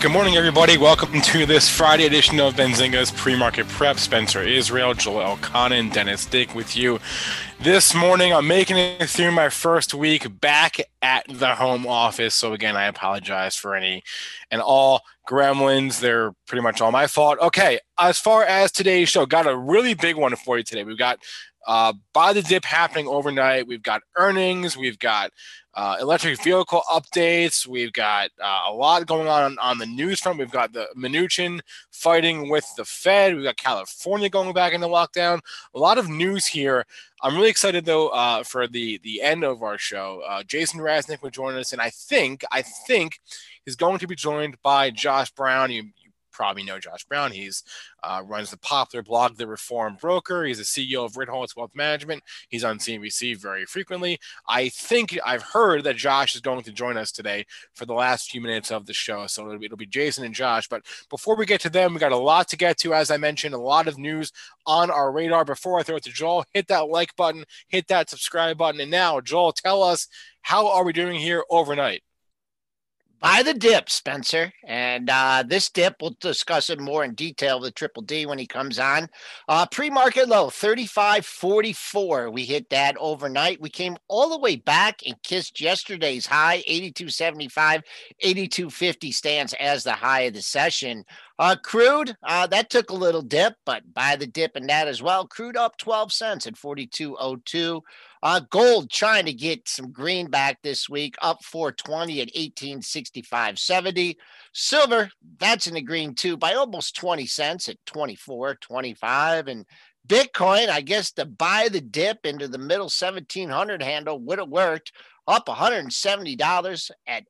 Good morning, everybody. Welcome to this Friday edition of Benzinga's Pre-Market Prep. Spencer Israel, Joel Elconin, Dennis Dick with you. This morning, I'm making it through my first week back at the home office. So again, I apologize for any and all gremlins. They're pretty much all my fault. Okay, as far as today's show, got a really big one for you today. We've got uh, buy the dip happening overnight. We've got earnings. We've got uh, electric vehicle updates. We've got uh, a lot going on on the news front. We've got the Mnuchin fighting with the Fed. We've got California going back into lockdown. A lot of news here. I'm really excited though uh, for the the end of our show. Uh, Jason Raznick will join us, and I think I think he's going to be joined by Josh Brown. You probably know Josh Brown. He's uh, runs the popular blog, The Reformed Broker. He's the CEO of Ritholtz Wealth Management. He's on CNBC very frequently. I think I've heard that Josh is going to join us today for the last few minutes of the show. So it'll be, it'll be Jason and Josh. But before we get to them, we got a lot to get to. As I mentioned, a lot of news on our radar. Before I throw it to Joel, hit that like button, hit that subscribe button. And now, Joel, tell us how are we doing here overnight? Buy the dip, Spencer. And uh, this dip, we'll discuss it more in detail with Triple D when he comes on. Uh, Pre market low, 35.44. We hit that overnight. We came all the way back and kissed yesterday's high, 82.75. 82.50 stands as the high of the session. Uh, crude, uh, that took a little dip, but buy the dip in that as well. Crude up 12 cents at 42.02. Uh, gold trying to get some green back this week, up 420 at 1865.70. Silver, that's in the green too, by almost 20 cents at 24.25. And Bitcoin, I guess to buy the dip into the middle 1700 handle would have worked, up $170 at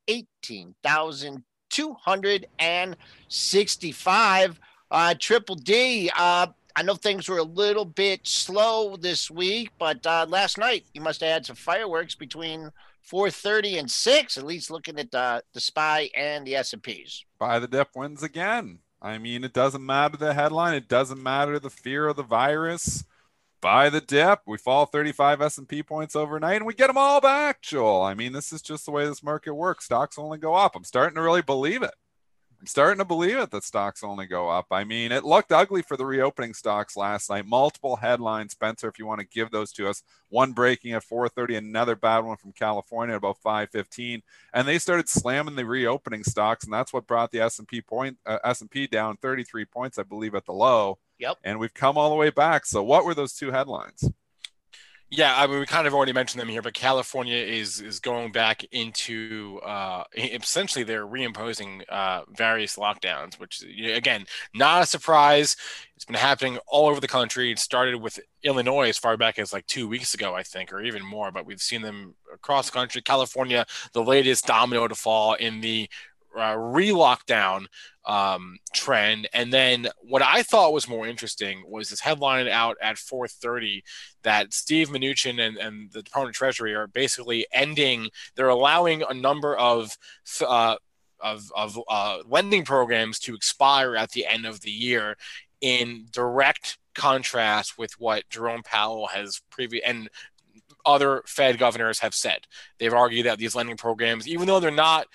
18,265. Uh, Triple D, uh, I know things were a little bit slow this week, but uh, last night you must have had some fireworks between 4:30 and 6, at least looking at the the SPY and the S&Ps. Buy the dip wins again. I mean, it doesn't matter the headline. It doesn't matter the fear of the virus. Buy the dip. We fall 35 S&P points overnight, and we get them all back, Joel. I mean, this is just the way this market works. Stocks only go up. I'm starting to really believe it. I'm starting to believe it that stocks only go up. I mean, it looked ugly for the reopening stocks last night. Multiple headlines, Spencer, if you want to give those to us. One breaking at 4:30, another bad one from California at about 5:15, and they started slamming the reopening stocks, and that's what brought the S&P point uh, S&P down 33 points, I believe, at the low. Yep. And we've come all the way back. So, what were those two headlines? Yeah, I mean, we kind of already mentioned them here, but California is is going back into uh, essentially they're reimposing uh, various lockdowns, which again, not a surprise. It's been happening all over the country. It started with Illinois as far back as like two weeks ago, I think, or even more. But we've seen them across the country. California, the latest domino to fall in the uh, re-lockdown um, trend. And then what I thought was more interesting was this headline out at 4:30 that Steve Mnuchin and, and the Department of Treasury are basically ending. They're allowing a number of uh, of, of uh, lending programs to expire at the end of the year in direct contrast with what Jerome Powell has previous and other Fed governors have said. They've argued that these lending programs, even though they're not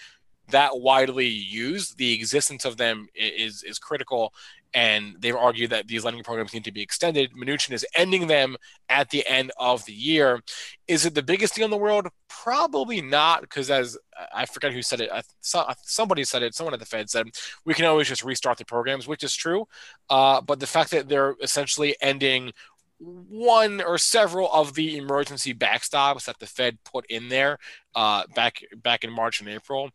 that widely used, the existence of them is is critical. And they've argued that these lending programs need to be extended. Mnuchin is ending them at the end of the year. Is it the biggest deal in the world? Probably not, because as I forget who said it, somebody said it, someone at the Fed said, we can always just restart the programs, which is true. Uh, but the fact that they're essentially ending one or several of the emergency backstops that the Fed put in there uh, back back in March and April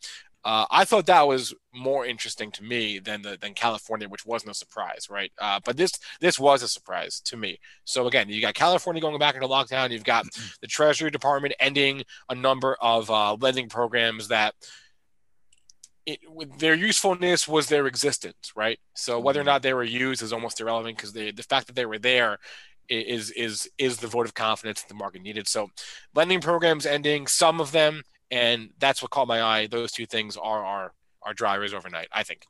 uh, I thought that was more interesting to me than the than California, which wasn't a surprise, right? Uh, but this this was a surprise to me. So again, you got California going back into lockdown. You've got the Treasury Department ending a number of uh, lending programs that it, their usefulness was their existence, right? So whether or mm-hmm. not they were used is almost irrelevant because the the fact that they were there is is is the vote of confidence that the market needed. So lending programs ending, some of them and that's what caught my eye. Those two things are our our drivers overnight. I think.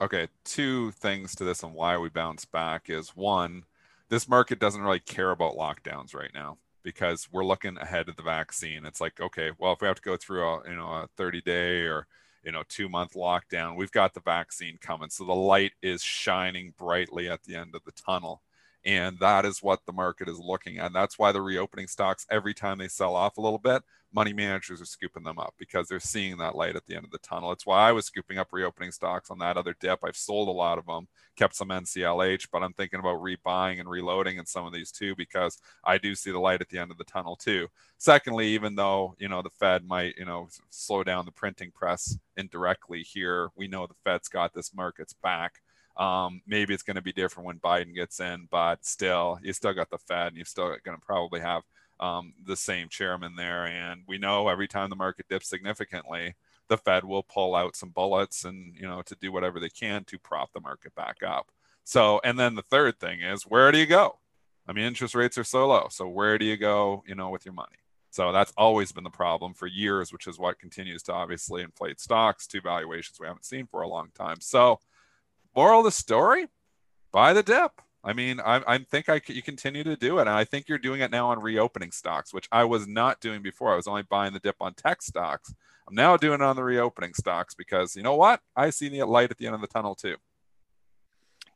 Okay, two things to this and why we bounce back is one, this market doesn't really care about lockdowns right now because we're looking ahead of the vaccine. It's like, okay, well, if we have to go through a you know a 30 day or you know two month lockdown, we've got the vaccine coming, so the light is shining brightly at the end of the tunnel. And that is what the market is looking at. That's why the reopening stocks, every time they sell off a little bit, money managers are scooping them up because they're seeing that light at the end of the tunnel. It's why I was scooping up reopening stocks on that other dip. I've sold a lot of them, kept some NCLH, but I'm thinking about rebuying and reloading in some of these too because I do see the light at the end of the tunnel too. Secondly, even though you know the Fed might you know slow down the printing press indirectly here, we know the Fed's got this market's back. Um, maybe it's going to be different when Biden gets in, but still, you still got the Fed, and you're still going to probably have um, the same chairman there. And we know every time the market dips significantly, the Fed will pull out some bullets and you know to do whatever they can to prop the market back up. So, and then the third thing is where do you go? I mean, interest rates are so low. So where do you go, you know, with your money? So that's always been the problem for years, which is what continues to obviously inflate stocks to valuations we haven't seen for a long time. So, moral of the story, buy the dip. I mean, I, I think I you continue to do it, and I think you're doing it now on reopening stocks, which I was not doing before. I was only buying the dip on tech stocks. I'm now doing it on the reopening stocks because you know what? I see the light at the end of the tunnel too.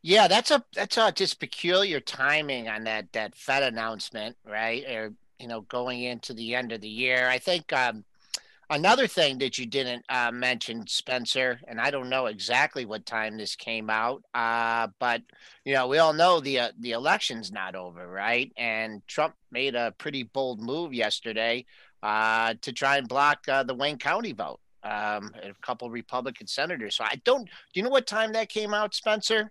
Yeah, that's a that's a just peculiar timing on that that Fed announcement, right? Or you know, going into the end of the year. I think um, Another thing that you didn't uh, mention, Spencer, and I don't know exactly what time this came out, uh, but you know we all know the uh, the election's not over, right? And Trump made a pretty bold move yesterday uh, to try and block uh, the Wayne County vote. Um, a couple Republican senators. So I don't. Do you know what time that came out, Spencer?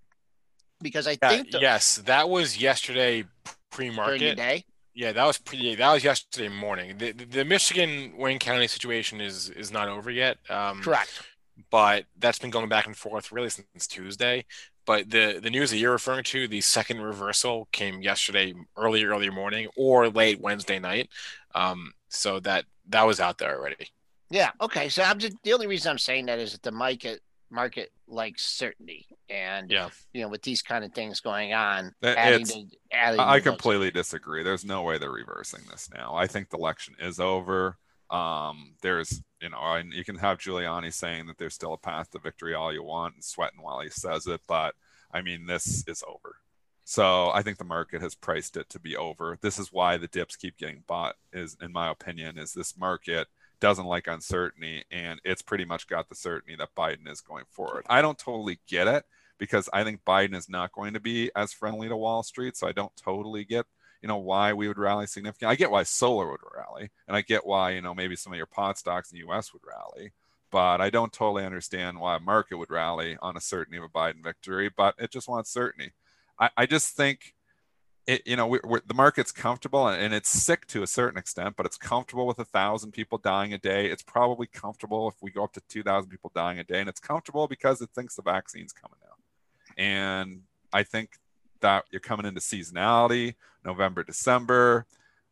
Because I think the, yes, that was yesterday pre-market. Day. Yeah, that was pretty. That was yesterday morning. The, the, Michigan Wayne County situation is is not over yet. Um, Correct. But that's been going back and forth really since Tuesday. But the the news that you're referring to, the second reversal, came yesterday early early morning or late Wednesday night. Um, so that that was out there already. Yeah. Okay. So I'm just the only reason I'm saying that is that the market market likes certainty, and yeah, you know, with these kind of things going on, to, I completely disagree. There's no way they're reversing this now. I think the election is over. Um, there's, you know, I, you can have Giuliani saying that there's still a path to victory all you want and sweating while he says it, but I mean, this is over. So I think the market has priced it to be over. This is why the dips keep getting bought. Is in my opinion, is this market doesn't like uncertainty, and it's pretty much got the certainty that Biden is going forward. I don't totally get it because I think Biden is not going to be as friendly to Wall Street, so I don't totally get you know why we would rally significantly. I get why solar would rally, and I get why you know maybe some of your pot stocks in the U.S. would rally, but I don't totally understand why a market would rally on a certainty of a Biden victory. But it just wants certainty. I, I just think it, you know, we, the market's comfortable and, and, it's sick to a certain extent, but it's comfortable with a thousand people dying a day. It's probably comfortable if we go up to 2,000 people dying a day, and it's comfortable because it thinks the vaccine's coming out. And I think that you're coming into seasonality, November, December.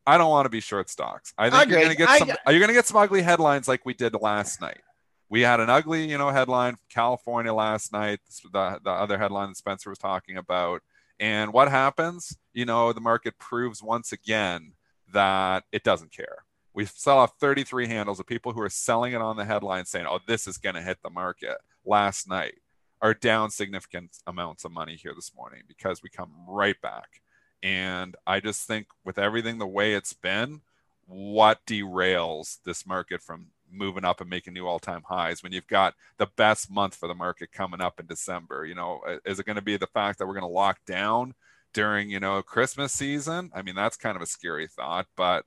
I don't want to be short stocks. I think I you're going to get some. I, you're going to get some ugly headlines like we did last night. we had an ugly, you know, headline from California last night. The, the other headline that Spencer was talking about. And what happens? You know, the market proves once again that it doesn't care. We saw 33 handles of people who are selling it on the headline saying, oh, this is going to hit the market last night are down significant amounts of money here this morning because we come right back. And I just think with everything the way it's been, what derails this market from moving up and making new all-time highs when you've got the best month for the market coming up in December? You know, is it going to be the fact that we're going to lock down during, you know, Christmas season? I mean, that's kind of a scary thought, but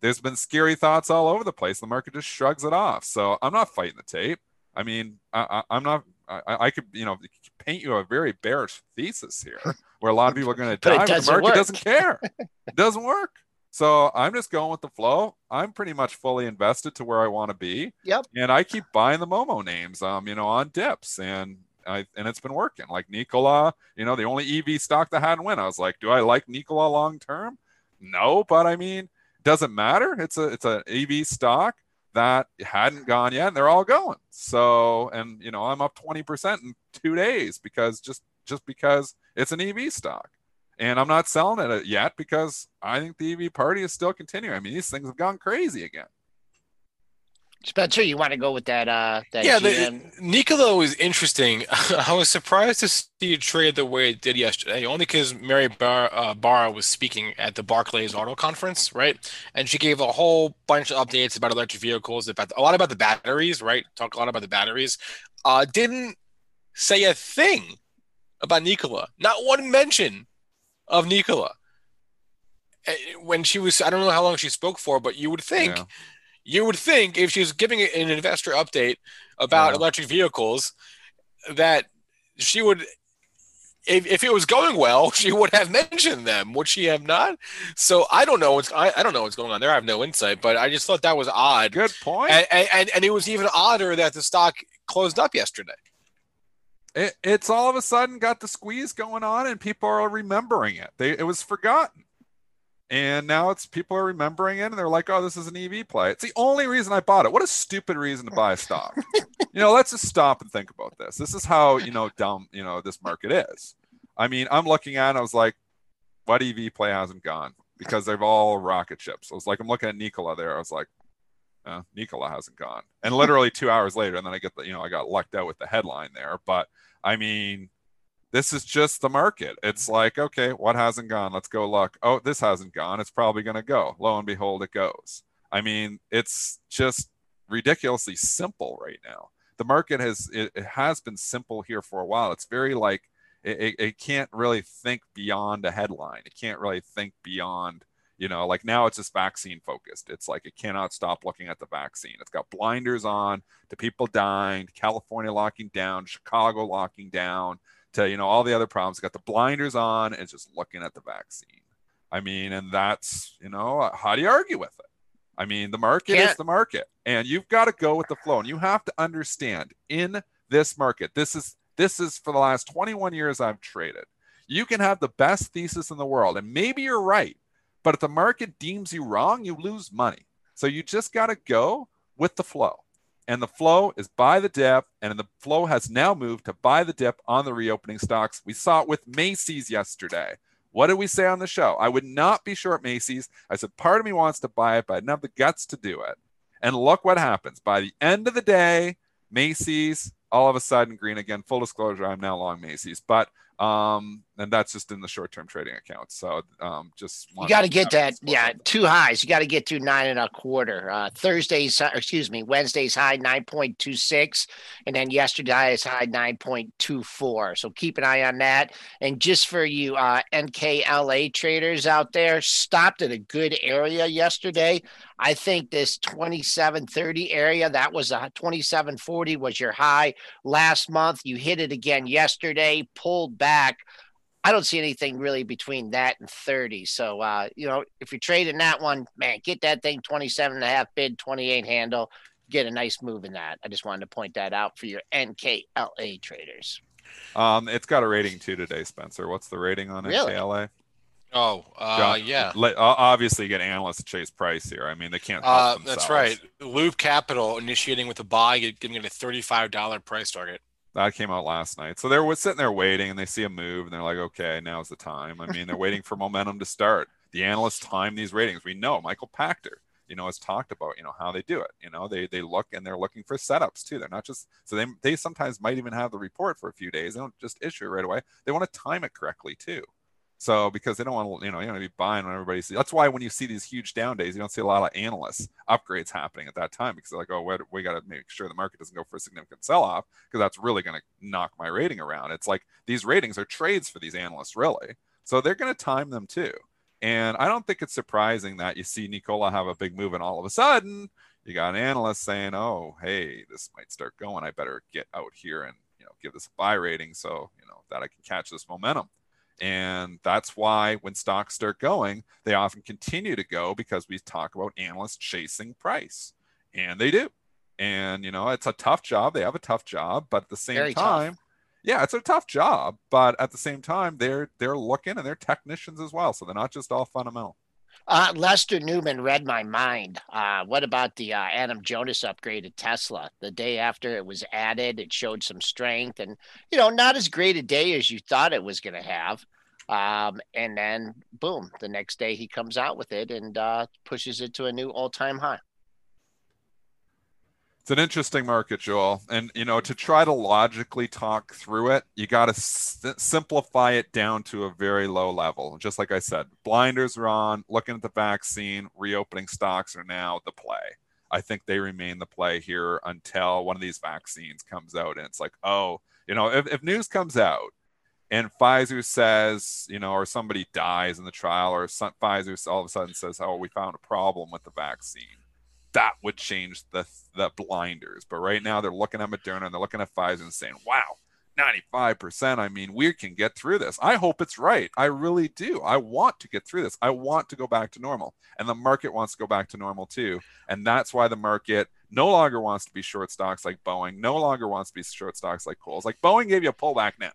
there's been scary thoughts all over the place. The market just shrugs it off. So I'm not fighting the tape. I mean, I, am not. I, I, could, you know, paint you a very bearish thesis here, where a lot of people are going to die. But the market work. doesn't care. it doesn't work. So I'm just going with the flow. I'm pretty much fully invested to where I want to be. Yep. And I keep buying the Momo names, um, you know, on dips, and I and it's been working. Like Nikola, you know, the only EV stock that hadn't win. I was like, do I like Nikola long term? No, but I mean, doesn't matter. It's a it's an EV stock that hadn't gone yet and they're all going so and you know i'm up 20% in two days because just just because it's an ev stock and i'm not selling it yet because i think the ev party is still continuing i mean these things have gone crazy again Spencer, you want to go with that? Uh, that yeah, the, Nikola was interesting. I was surprised to see it trade the way it did yesterday, only because Mary Bar- uh, Barra was speaking at the Barclays Auto Conference, right? And she gave a whole bunch of updates about electric vehicles, about a lot about the batteries, right? Talk a lot about the batteries. Uh, didn't say a thing about Nikola. Not one mention of Nikola. Eh, when she was, I don't know how long she spoke for, but you would think. Yeah you would think if she was giving an investor update about yeah. electric vehicles that she would if, if it was going well she would have mentioned them would she have not so i don't know what's I, I don't know what's going on there i have no insight but i just thought that was odd good point and, and, and it was even odder that the stock closed up yesterday it, it's all of a sudden got the squeeze going on and people are remembering it they, it was forgotten and now it's people are remembering it and they're like, oh, this is an EV play. It's the only reason I bought it. What a stupid reason to buy a stock. you know, let's just stop and think about this. This is how, you know, dumb, you know, this market is. I mean, I'm looking at it, I was like, what EV play hasn't gone? Because they've all rocket ships. I was like, I'm looking at Nikola there. I was like, uh, Nikola hasn't gone. And literally two hours later, and then I get the, you know, I got lucked out with the headline there. But I mean, this is just the market. It's like, okay, what hasn't gone? Let's go look. Oh, this hasn't gone. It's probably going to go. Lo and behold, it goes. I mean, it's just ridiculously simple right now. The market has it, it has been simple here for a while. It's very like it, it, it can't really think beyond a headline. It can't really think beyond you know like now it's just vaccine focused it's like it cannot stop looking at the vaccine it's got blinders on to people dying california locking down chicago locking down to you know all the other problems. Got the blinders on and just looking at the vaccine. I mean, and that's you know how do you argue with it? I mean, the market Can't. is the market, and you've got to go with the flow. And you have to understand in this market, this is this is for the last 21 years I've traded. You can have the best thesis in the world, and maybe you're right, but if the market deems you wrong, you lose money. So you just got to go with the flow and the flow is buy the dip, and the flow has now moved to buy the dip on the reopening stocks. We saw it with Macy's yesterday. What did we say on the show? I would not be short Macy's. I said part of me wants to buy it, but I didn't have the guts to do it. And look what happens. By the end of the day, Macy's all of a sudden green again. Full disclosure, I'm now long Macy's, but um and that's just in the short-term trading account. So um just you got to get that yeah two highs you got to get to nine and a quarter. Uh thursday's excuse me wednesday's high 9.26 and then yesterday's high 9.24 so keep an eye on that. And just for you uh nkla traders out there stopped at a good area yesterday. I think this 2730 area that was a 2740 was your high. Last month you hit it again yesterday pulled back. I don't see anything really between that and 30. So, uh, you know, if you're trading that one, man, get that thing 27 and a half bid, 28 handle, get a nice move in that. I just wanted to point that out for your NKLA traders. Um, it's got a rating too today, Spencer. What's the rating on really? NKLA? Oh, uh, John- yeah. le- o- obviously, you get analysts to chase price here. I mean, they can't. Uh, that's right. Loop Capital initiating with a buy, giving it a thirty-five dollar price target. That came out last night. So they're sitting there waiting, and they see a move, and they're like, "Okay, now's the time." I mean, they're waiting for momentum to start. The analysts time these ratings. We know Michael Pachter, you know, has talked about you know how they do it. You know, they they look and they're looking for setups too. They're not just so they they sometimes might even have the report for a few days. They don't just issue it right away. They want to time it correctly too. So because they don't want to, you know, you don't want to be buying when everybody's. That's why when you see these huge down days, you don't see a lot of analysts upgrades happening at that time because they're like, oh, we, we got to make sure the market doesn't go for a significant sell off because that's really going to knock my rating around. It's like these ratings are trades for these analysts, really. So they're going to time them too. And I don't think it's surprising that you see Nikola have a big move and all of a sudden you got an analyst saying, oh, hey, this might start going. I better get out here and, you know, give this a buy rating so, you know, that I can catch this momentum. And that's why when stocks start going, they often continue to go because we talk about analysts chasing price. And they do. And, you know, it's a tough job. They have a tough job, but at the same Very tough. time, yeah, it's a tough job, but at the same time, they're they're looking and they're technicians as well. So they're not just all fundamental. Uh, Lester Newman read my mind. Uh, what about the uh, Adam Jonas upgrade at Tesla? The day after it was added, it showed some strength and, you know, not as great a day as you thought it was going to have. Um, and then, boom, the next day he comes out with it and uh, pushes it to a new all time high. It's an interesting market, Joel. And, you know, to try to logically talk through it, you got to s- simplify it down to a very low level. Just like I said, blinders are on, looking at the vaccine, reopening stocks are now the play. I think they remain the play here until one of these vaccines comes out. And it's like, oh, you know, if, if news comes out and Pfizer says, you know, or somebody dies in the trial, or some, Pfizer all of a sudden says, oh, we found a problem with the vaccine that would change the the blinders. But right now they're looking at Moderna and they're looking at Pfizer and saying, "Wow, 95%. I mean, we can get through this. I hope it's right. I really do. I want to get through this. I want to go back to normal. And the market wants to go back to normal too. And that's why the market no longer wants to be short stocks like Boeing, no longer wants to be short stocks like Kohl's. Like Boeing gave you a pullback now.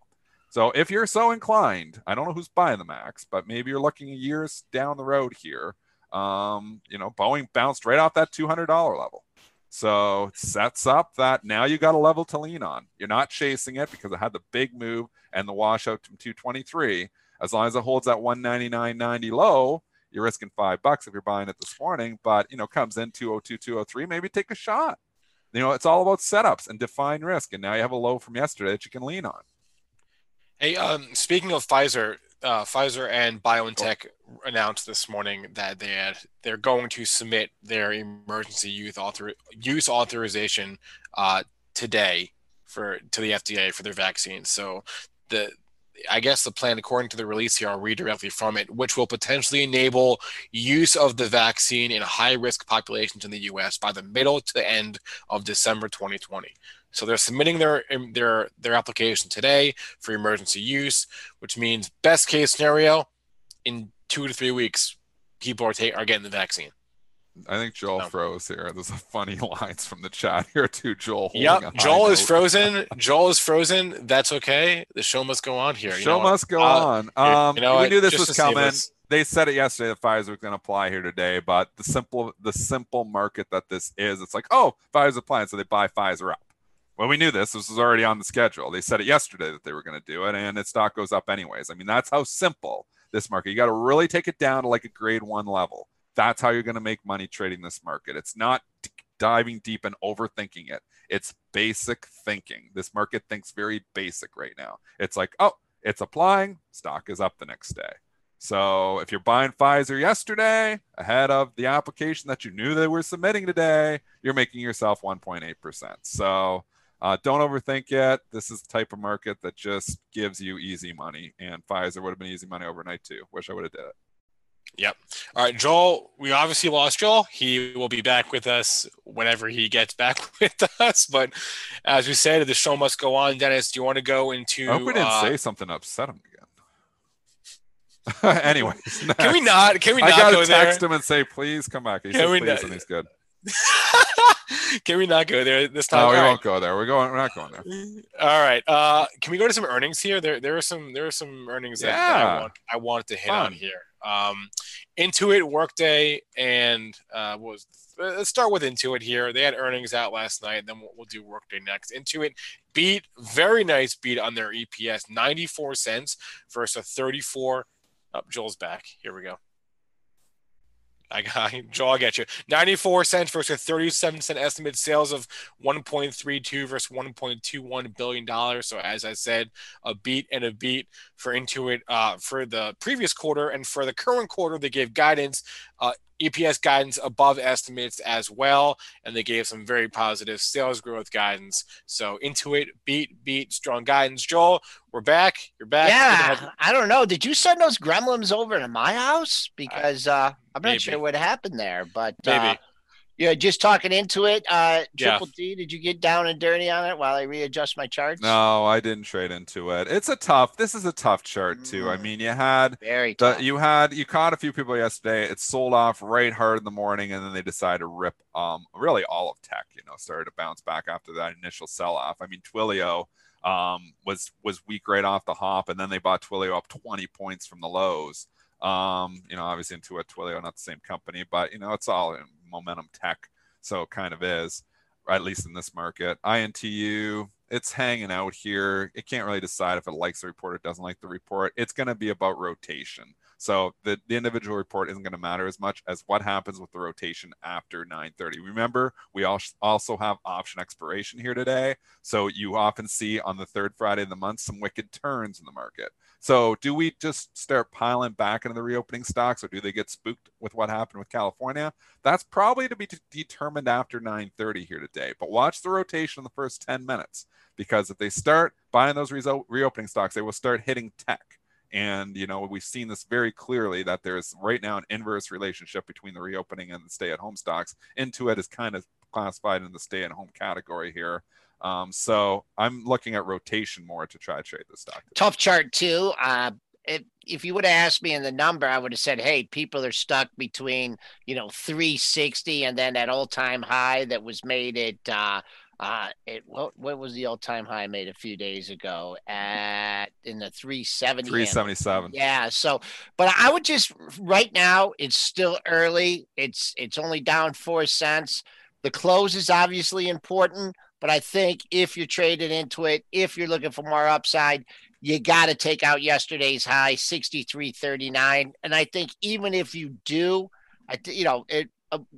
So if you're so inclined, I don't know who's buying the max, but maybe you're looking years down the road here. Um, you know, Boeing bounced right off that $200 level. So sets up that now you got a level to lean on. You're not chasing it because it had the big move and the washout from 223. As long as it holds that 199.90 low, you're risking five bucks if you're buying it this morning. But you know, comes in 202, 203, maybe take a shot. You know, it's all about setups and define risk. And now you have a low from yesterday that you can lean on. Hey, um, speaking of Pfizer, uh, Pfizer and BioNTech announced this morning that they had they're going to submit their emergency youth author use authorization uh, today for to the FDA for their vaccine. So the I guess the plan, according to the release here, I'll read directly from it, which will potentially enable use of the vaccine in high risk populations in the U.S. by the middle to the end of December 2020. So they're submitting their their their application today for emergency use, which means best case scenario, in two to three weeks, people are are getting the vaccine. I think Joel No. froze here. There's a funny lines from the chat here too. Joel. Yep, Joel is note. frozen. Joel is frozen. That's okay. The show must go on here. You Show know what? must go Uh, on. Um, you know we what? knew this Just was coming. us- They said it yesterday The Pfizer was going to apply here today, but the simple the simple market that this is, it's like, oh, Pfizer's applying, so they buy Pfizer up. Well, we knew this. This was already on the schedule. They said it yesterday that they were going to do it, and its stock goes up anyways. I mean, that's how simple this market. You got to really take it down to like a grade one level. That's how you're going to make money trading this market. It's not diving deep and overthinking it. It's basic thinking. This market thinks very basic right now. It's like, oh, it's applying, stock is up the next day. So if you're buying Pfizer yesterday ahead of the application that you knew they were submitting today, you're making yourself 1.8%. So uh, don't overthink it. This is the type of market that just gives you easy money, and Pfizer would have been easy money overnight too. Wish I would have did it. Yep. All right, Joel. We obviously lost Joel. He will be back with us whenever he gets back with us. But as we said, the show must go on. Dennis, do you want to go into? I hope we didn't uh, say something upset him again. Anyways, Can we not? Can we I not gotta go there? text him and say, please come back. He Can said please, not- and he's good. Can we not go there this time? No, we All right. won't go there. We're going. We're not going there. All right. Uh, can we go to some earnings here? There, there are some, there are some earnings that, that I want, I wanted to hit Fun. on here. Um, Intuit, Workday, and uh, what was uh, let's start with Intuit here. They had earnings out last night, and then we'll, we'll do Workday next. Intuit beat, very nice beat on their EPS, ninety four cents versus a thirty four. Up, Joel's back. Here we go. I got Joel. I get you. Ninety-four cents versus a thirty-seven cent estimate. Sales of one point three two versus one point two one billion dollars. So as I said, a beat and a beat for Intuit uh, for the previous quarter and for the current quarter. They gave guidance, uh, EPS guidance above estimates as well, and they gave some very positive sales growth guidance. So Intuit beat beat strong guidance. Joel, we're back. You're back. To have Yeah, I don't know. Did you send those gremlins over to my house? Because uh, I'm not maybe. sure what happened there, but Maybe. uh, yeah, just talking Intuit. Uh, Yeah. Triple D, did you get down and dirty on it while I readjust my charts? No, I didn't trade Intuit. It's a tough. This is a tough chart too. I Mm. mean, you had Very the, you had you caught a few people yesterday. It sold off right hard in the morning, and then they decided to rip um really all of tech. You know, started to bounce back after that initial sell off. I mean, Twilio um was was weak right off the hop, and then they bought Twilio up 20 points from the lows. Um, you know, obviously into a Twilio, not the same company, but you know, it's all in momentum tech, so it kind of is, at least in this market. INTU, it's hanging out here. It can't really decide if it likes the report or doesn't like the report. It's going to be about rotation. So the, the individual report isn't going to matter as much as what happens with the rotation after 9:30. Remember, we al- also have option expiration here today. So you often see on the third Friday of the month some wicked turns in the market. So do we just start piling back into the reopening stocks, or do they get spooked with what happened with California? That's probably to be t- determined after 9:30 here today. But watch the rotation in the first 10 minutes because if they start buying those reso- reopening stocks, they will start hitting tech. And you know we've seen this very clearly that there's right now an inverse relationship between the reopening and the stay-at-home stocks. Intuit is kind of classified in the stay-at-home category here. Um, so I'm looking at rotation more to try to trade this stock. today. tough chart too. Uh, if, if you would have asked me in the number, I would have said, "Hey, people are stuck between you know 360 and then that all-time high that was made at uh, uh, it what what was the all-time high made a few days ago at in the 370 handle. 377. Yeah. So, but I would just right now, it's still early. It's it's only down four cents. The close is obviously important, but I think if you're trading Intuit, if you're looking for more upside, you got to take out yesterday's high, 63.39. And I think even if you do, I th- you know it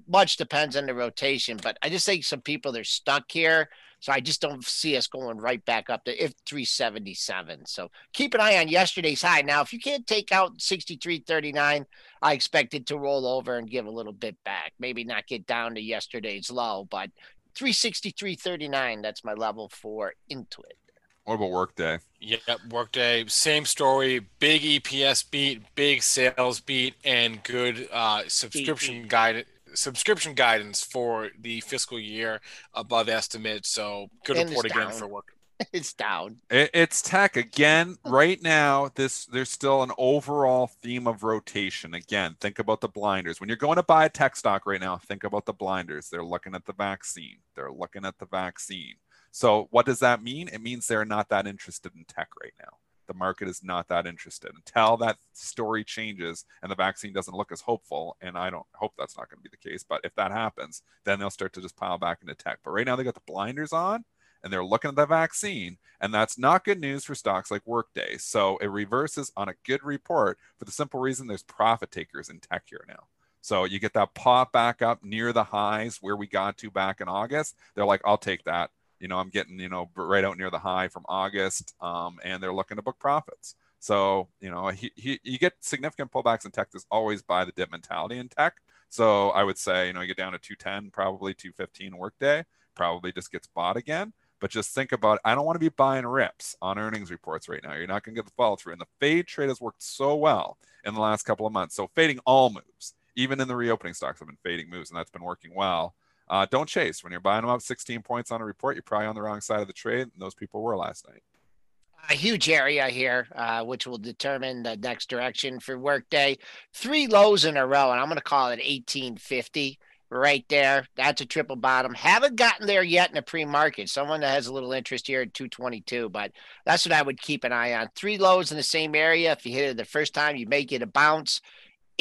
much depends on the rotation, but I just think some people they're stuck here. So I just don't see us going right back up to if 377. So keep an eye on yesterday's high. Now, if you can't take out 63.39, I expect it to roll over and give a little bit back. Maybe not get down to yesterday's low, but 363.39, that's my level for Intuit. What about Workday? Yep, Workday, same story. Big EPS beat, big sales beat, and good uh, subscription guide subscription guidance for the fiscal year above estimate. So good And report again down. for Work. It's down. It, it's tech again. Right now, this there's still an overall theme of rotation. Again, think about the blinders. When you're going to buy a tech stock right now, think about the blinders. They're looking at the vaccine. They're looking at the vaccine. So what does that mean? It means they're not that interested in tech right now. The market is not that interested until that story changes and the vaccine doesn't look as hopeful. And I don't hope that's not going to be the case. But if that happens, then they'll start to just pile back into tech. But right now they got the blinders on and they're looking at the vaccine, and that's not good news for stocks like Workday. So it reverses on a good report for the simple reason there's profit takers in tech here now. So you get that pop back up near the highs where we got to back in August. They're like, I'll take that. You know, I'm getting, you know, right out near the high from August, um, and they're looking to book profits. So, you know, he, he, you get significant pullbacks in tech. There's always buy the dip mentality in tech. So I would say, you know, you get down to 210, probably 215 workday, probably just gets bought again. But just think about I don't want to be buying rips on earnings reports right now. You're not going to get the follow through. And the fade trade has worked so well in the last couple of months. So fading all moves, even in the reopening stocks, I've been fading moves, and that's been working well. Uh, don't chase when you're buying them up 16 points on a report. You're probably on the wrong side of the trade, and those people were last night. a huge area here, uh, which will determine the next direction for Workday. Three lows in a row, and I'm going to call it 1850. right there. That's a triple bottom. Haven't gotten there yet in the pre-market. Someone that has a little interest here at 222, but that's what I would keep an eye on. Three lows in the same area. If you hit it the first time, you may get a bounce.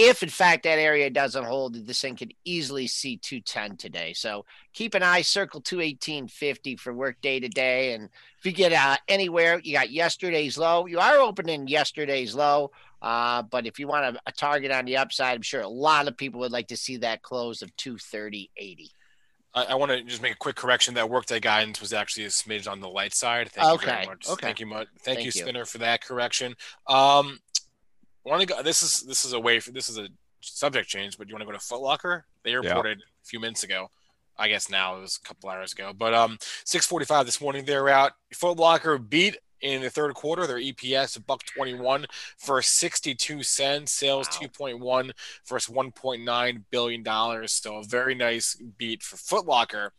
If in fact that area doesn't hold, this thing could easily see 210 today. So keep an eye, circle 218.50 for Workday to day. And if you get uh, anywhere, you got yesterday's low. You are opening yesterday's low. Uh, but if you want a, a, target on the upside, I'm sure a lot of people would like to see that close of 230.80. I, I want to just make a quick correction. That workday guidance was actually a smidge on the light side. Thank okay. you very much. Okay. Thank you much. Thank, Thank you, Spinner, for that correction. Um, want to go? This is this is a way for this is a subject change, but you want to go to Footlocker? They reported yeah. a few minutes ago. I guess now it was a couple hours ago, but um, 6:45 this morning they're out. Footlocker beat in the third quarter. Their EPS a buck 21 for 62 cents. Sales wow. 2.1 versus 1.9 billion dollars. So a very nice beat for Footlocker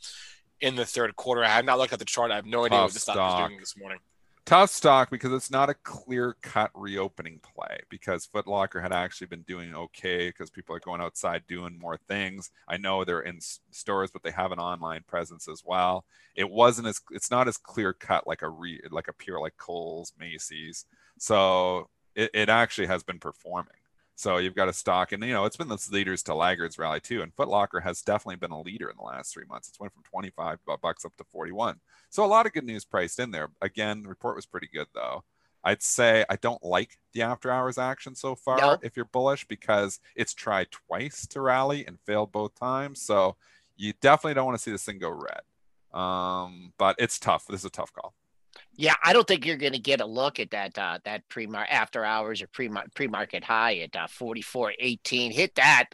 in the third quarter. I have not looked at the chart. I have no idea what the stock, stock is doing this morning tough stock because it's not a clear cut reopening play because Footlocker had actually been doing okay because people are going outside doing more things. I know they're in stores, but they have an online presence as well. It wasn't as it's not as clear cut like a re like a pure like Kohl's, Macy's. So it, it actually has been performing. So you've got a stock, and you know it's been this leaders to laggards rally too. And Footlocker has definitely been a leader in the last three months. It's went from 25 bucks up to 41. So a lot of good news priced in there. Again, the report was pretty good though. I'd say I don't like the after hours action so far no. if you're bullish because it's tried twice to rally and failed both times. So you definitely don't want to see this thing go red. Um, but it's tough. This is a tough call. Yeah, I don't think you're going to get a look at that uh, that pre after hours or pre pre market high at uh, 44.18. Hit that,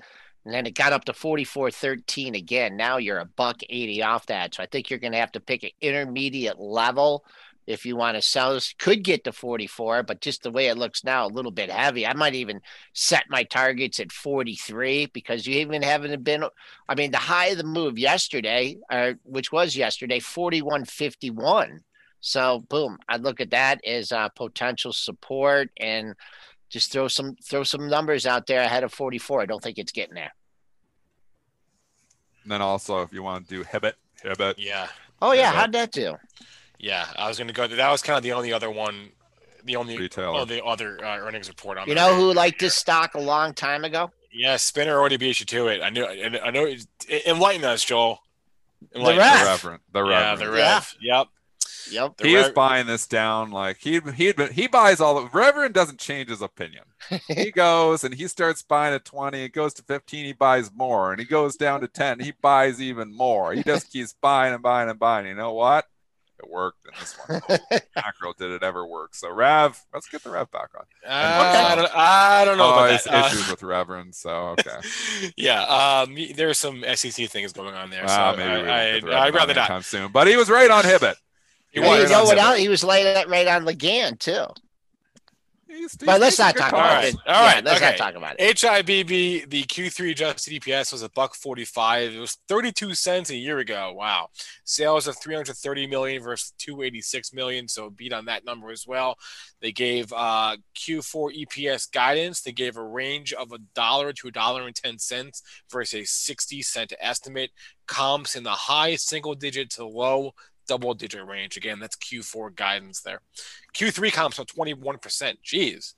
and then it got up to 44.13 again. Now you're a buck 80 off that. So I think you're going to have to pick an intermediate level if you want to sell this. Could get to 44, but just the way it looks now, a little bit heavy. I might even set my targets at 43 because you even haven't been. I mean, the high of the move yesterday, uh, which was yesterday, 41.51 so boom, I look at that as uh, potential support and just throw some throw some numbers out there ahead of 44. I don't think it's getting there. And then also, if you want to do Hibbett, Hibbett. Yeah. Oh yeah, Hibbett. how'd that do? Yeah, I was going to go. That was kind of the only other one, the only Retailer. Oh, the other uh, earnings report on. You know who liked this stock a long time ago? Yeah, Spinner already beat you to it. I knew. I know. Enlighten us, Joel. Enlighten the Rev. The Reverend. The Reverend. Yeah, the Rev. Yeah. Yep. Yep. He is buying this down like he he he buys all the Reverend doesn't change his opinion. he goes and he starts buying at 20, it goes to 15, he buys more, and he goes down to 10, he buys even more. He just keeps buying and buying and buying. You know what? It worked in this one. Macro did it ever work? So Rev, let's get the Rev back on. Uh, I, don't, I don't know. Oh, about that. issues uh, with Reverend. So okay. yeah, um, there's some SEC things going on there. So uh, maybe I, I, I'd rather not. Soon. But he was right on Hibbett. He, was, you know what else? He was laying right on Legan too. He's, he's but let's not talk about it. All right, yeah, let's okay. not talk about it. HIBB, the Q3 adjusted EPS was a buck 45. It was 32 cents a year ago. Wow. Sales of 330 million versus 286 million, so beat on that number as well. They gave uh, Q4 EPS guidance. They gave a range of a dollar to a dollar and 10 cents versus a 60 cent estimate. Comps in the high single digit to low double digit range. Again, that's Q4 guidance there. Q3 comps are 21%. Jeez.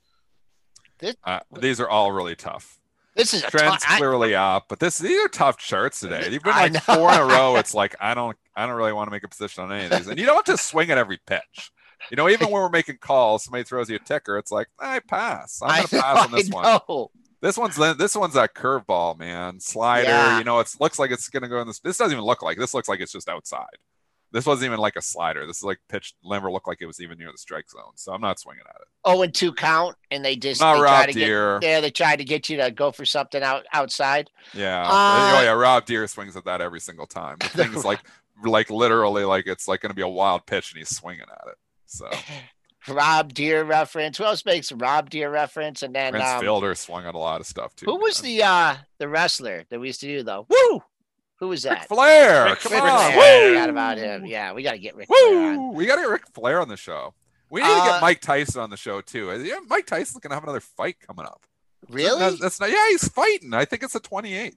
This, uh, these are all really tough. This is trends t- clearly I, up, but this these are tough charts today. You've been like four in a row. It's like I don't I don't really want to make a position on any of these, and you don't have to swing at every pitch. You know, even when we're making calls, somebody throws you a ticker. It's like I pass. I'm gonna pass on this one. This one's this one's that curveball, man. Slider. Yeah. You know, it looks like it's gonna go in this. This doesn't even look like. This looks like it's just outside. This wasn't even like a slider. This is like pitched. Never looked like it was even near the strike zone. So I'm not swinging at it. Oh, and two count, and they just not they Rob to Deer. Get, yeah, they tried to get you to go for something out outside. Yeah. Uh, oh yeah, Rob Deer swings at that every single time. The thing's like like literally like it's like going to be a wild pitch, and he's swinging at it. So. Rob Deer reference. Who else makes Rob Deer reference? And then Prince um, Fielder swung at a lot of stuff too. Who man. was the uh the wrestler that we used to do though? Woo! Who was that? Ric Flair. Ric Come Ric on. Flair. I forgot about him. Yeah, we got to get Ric Woo! Flair on. We got to get Ric Flair on the show. We need to Uh, get Mike Tyson on the show too. Yeah, Mike Tyson's gonna have another fight coming up. Really? That's, that's not. Yeah, he's fighting. I think it's the 28th.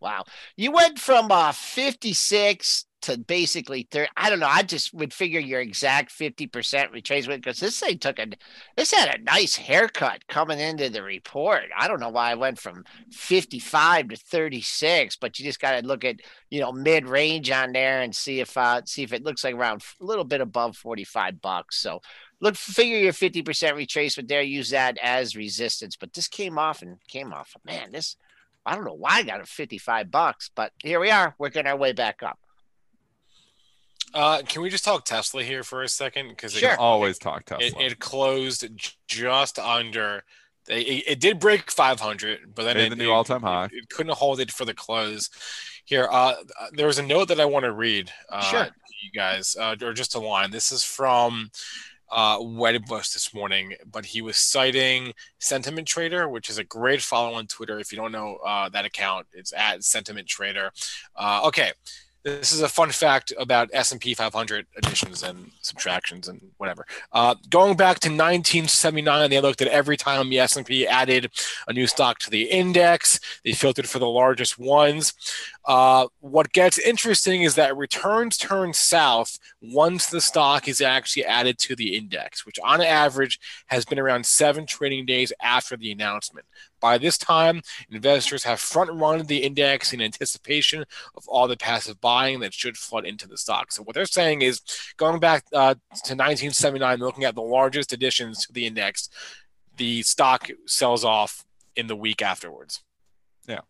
Wow. You went from uh 56 to basically 30. I don't know. I just would figure your exact 50% retracement because this thing took a this had a nice haircut coming into the report. I don't know why I went from 55 to 36, but you just got to look at, you know, mid range on there and see if uh see if it looks like around a little bit above 45 bucks. So look figure your 50% retracement there, use that as resistance. But this came off and came off. Man, this I don't know why I got a 55 bucks, but here we are working our way back up. Uh, can we just talk Tesla here for a second? Because Sure. Always talk Tesla. it, it closed just under. It, it did break 500, but then Made it, the new it- all-time it- high. It, couldn't hold it for the close. Here, uh, there was a note that I want to read. Uh, Sure. to you guys, uh, or just a line. This is from uh, Wedbush this morning, but he was citing Sentiment Trader, which is a great follow on Twitter. If you don't know uh, that account, it's at Sentiment Trader. Uh, okay, this is a fun fact about S&P 500 additions and subtractions and whatever. Uh, going back to 1979, they looked at every time the S&P added a new stock to the index. They filtered for the largest ones. Uh, what gets interesting is that returns turn south once the stock is actually added to the index, which on average has been around seven trading days after the announcement. By this time, investors have front run the index in anticipation of all the passive buying that should flood into the stock. So, what they're saying is going back uh, to 1979, looking at the largest additions to the index, the stock sells off in the week afterwards. Yeah,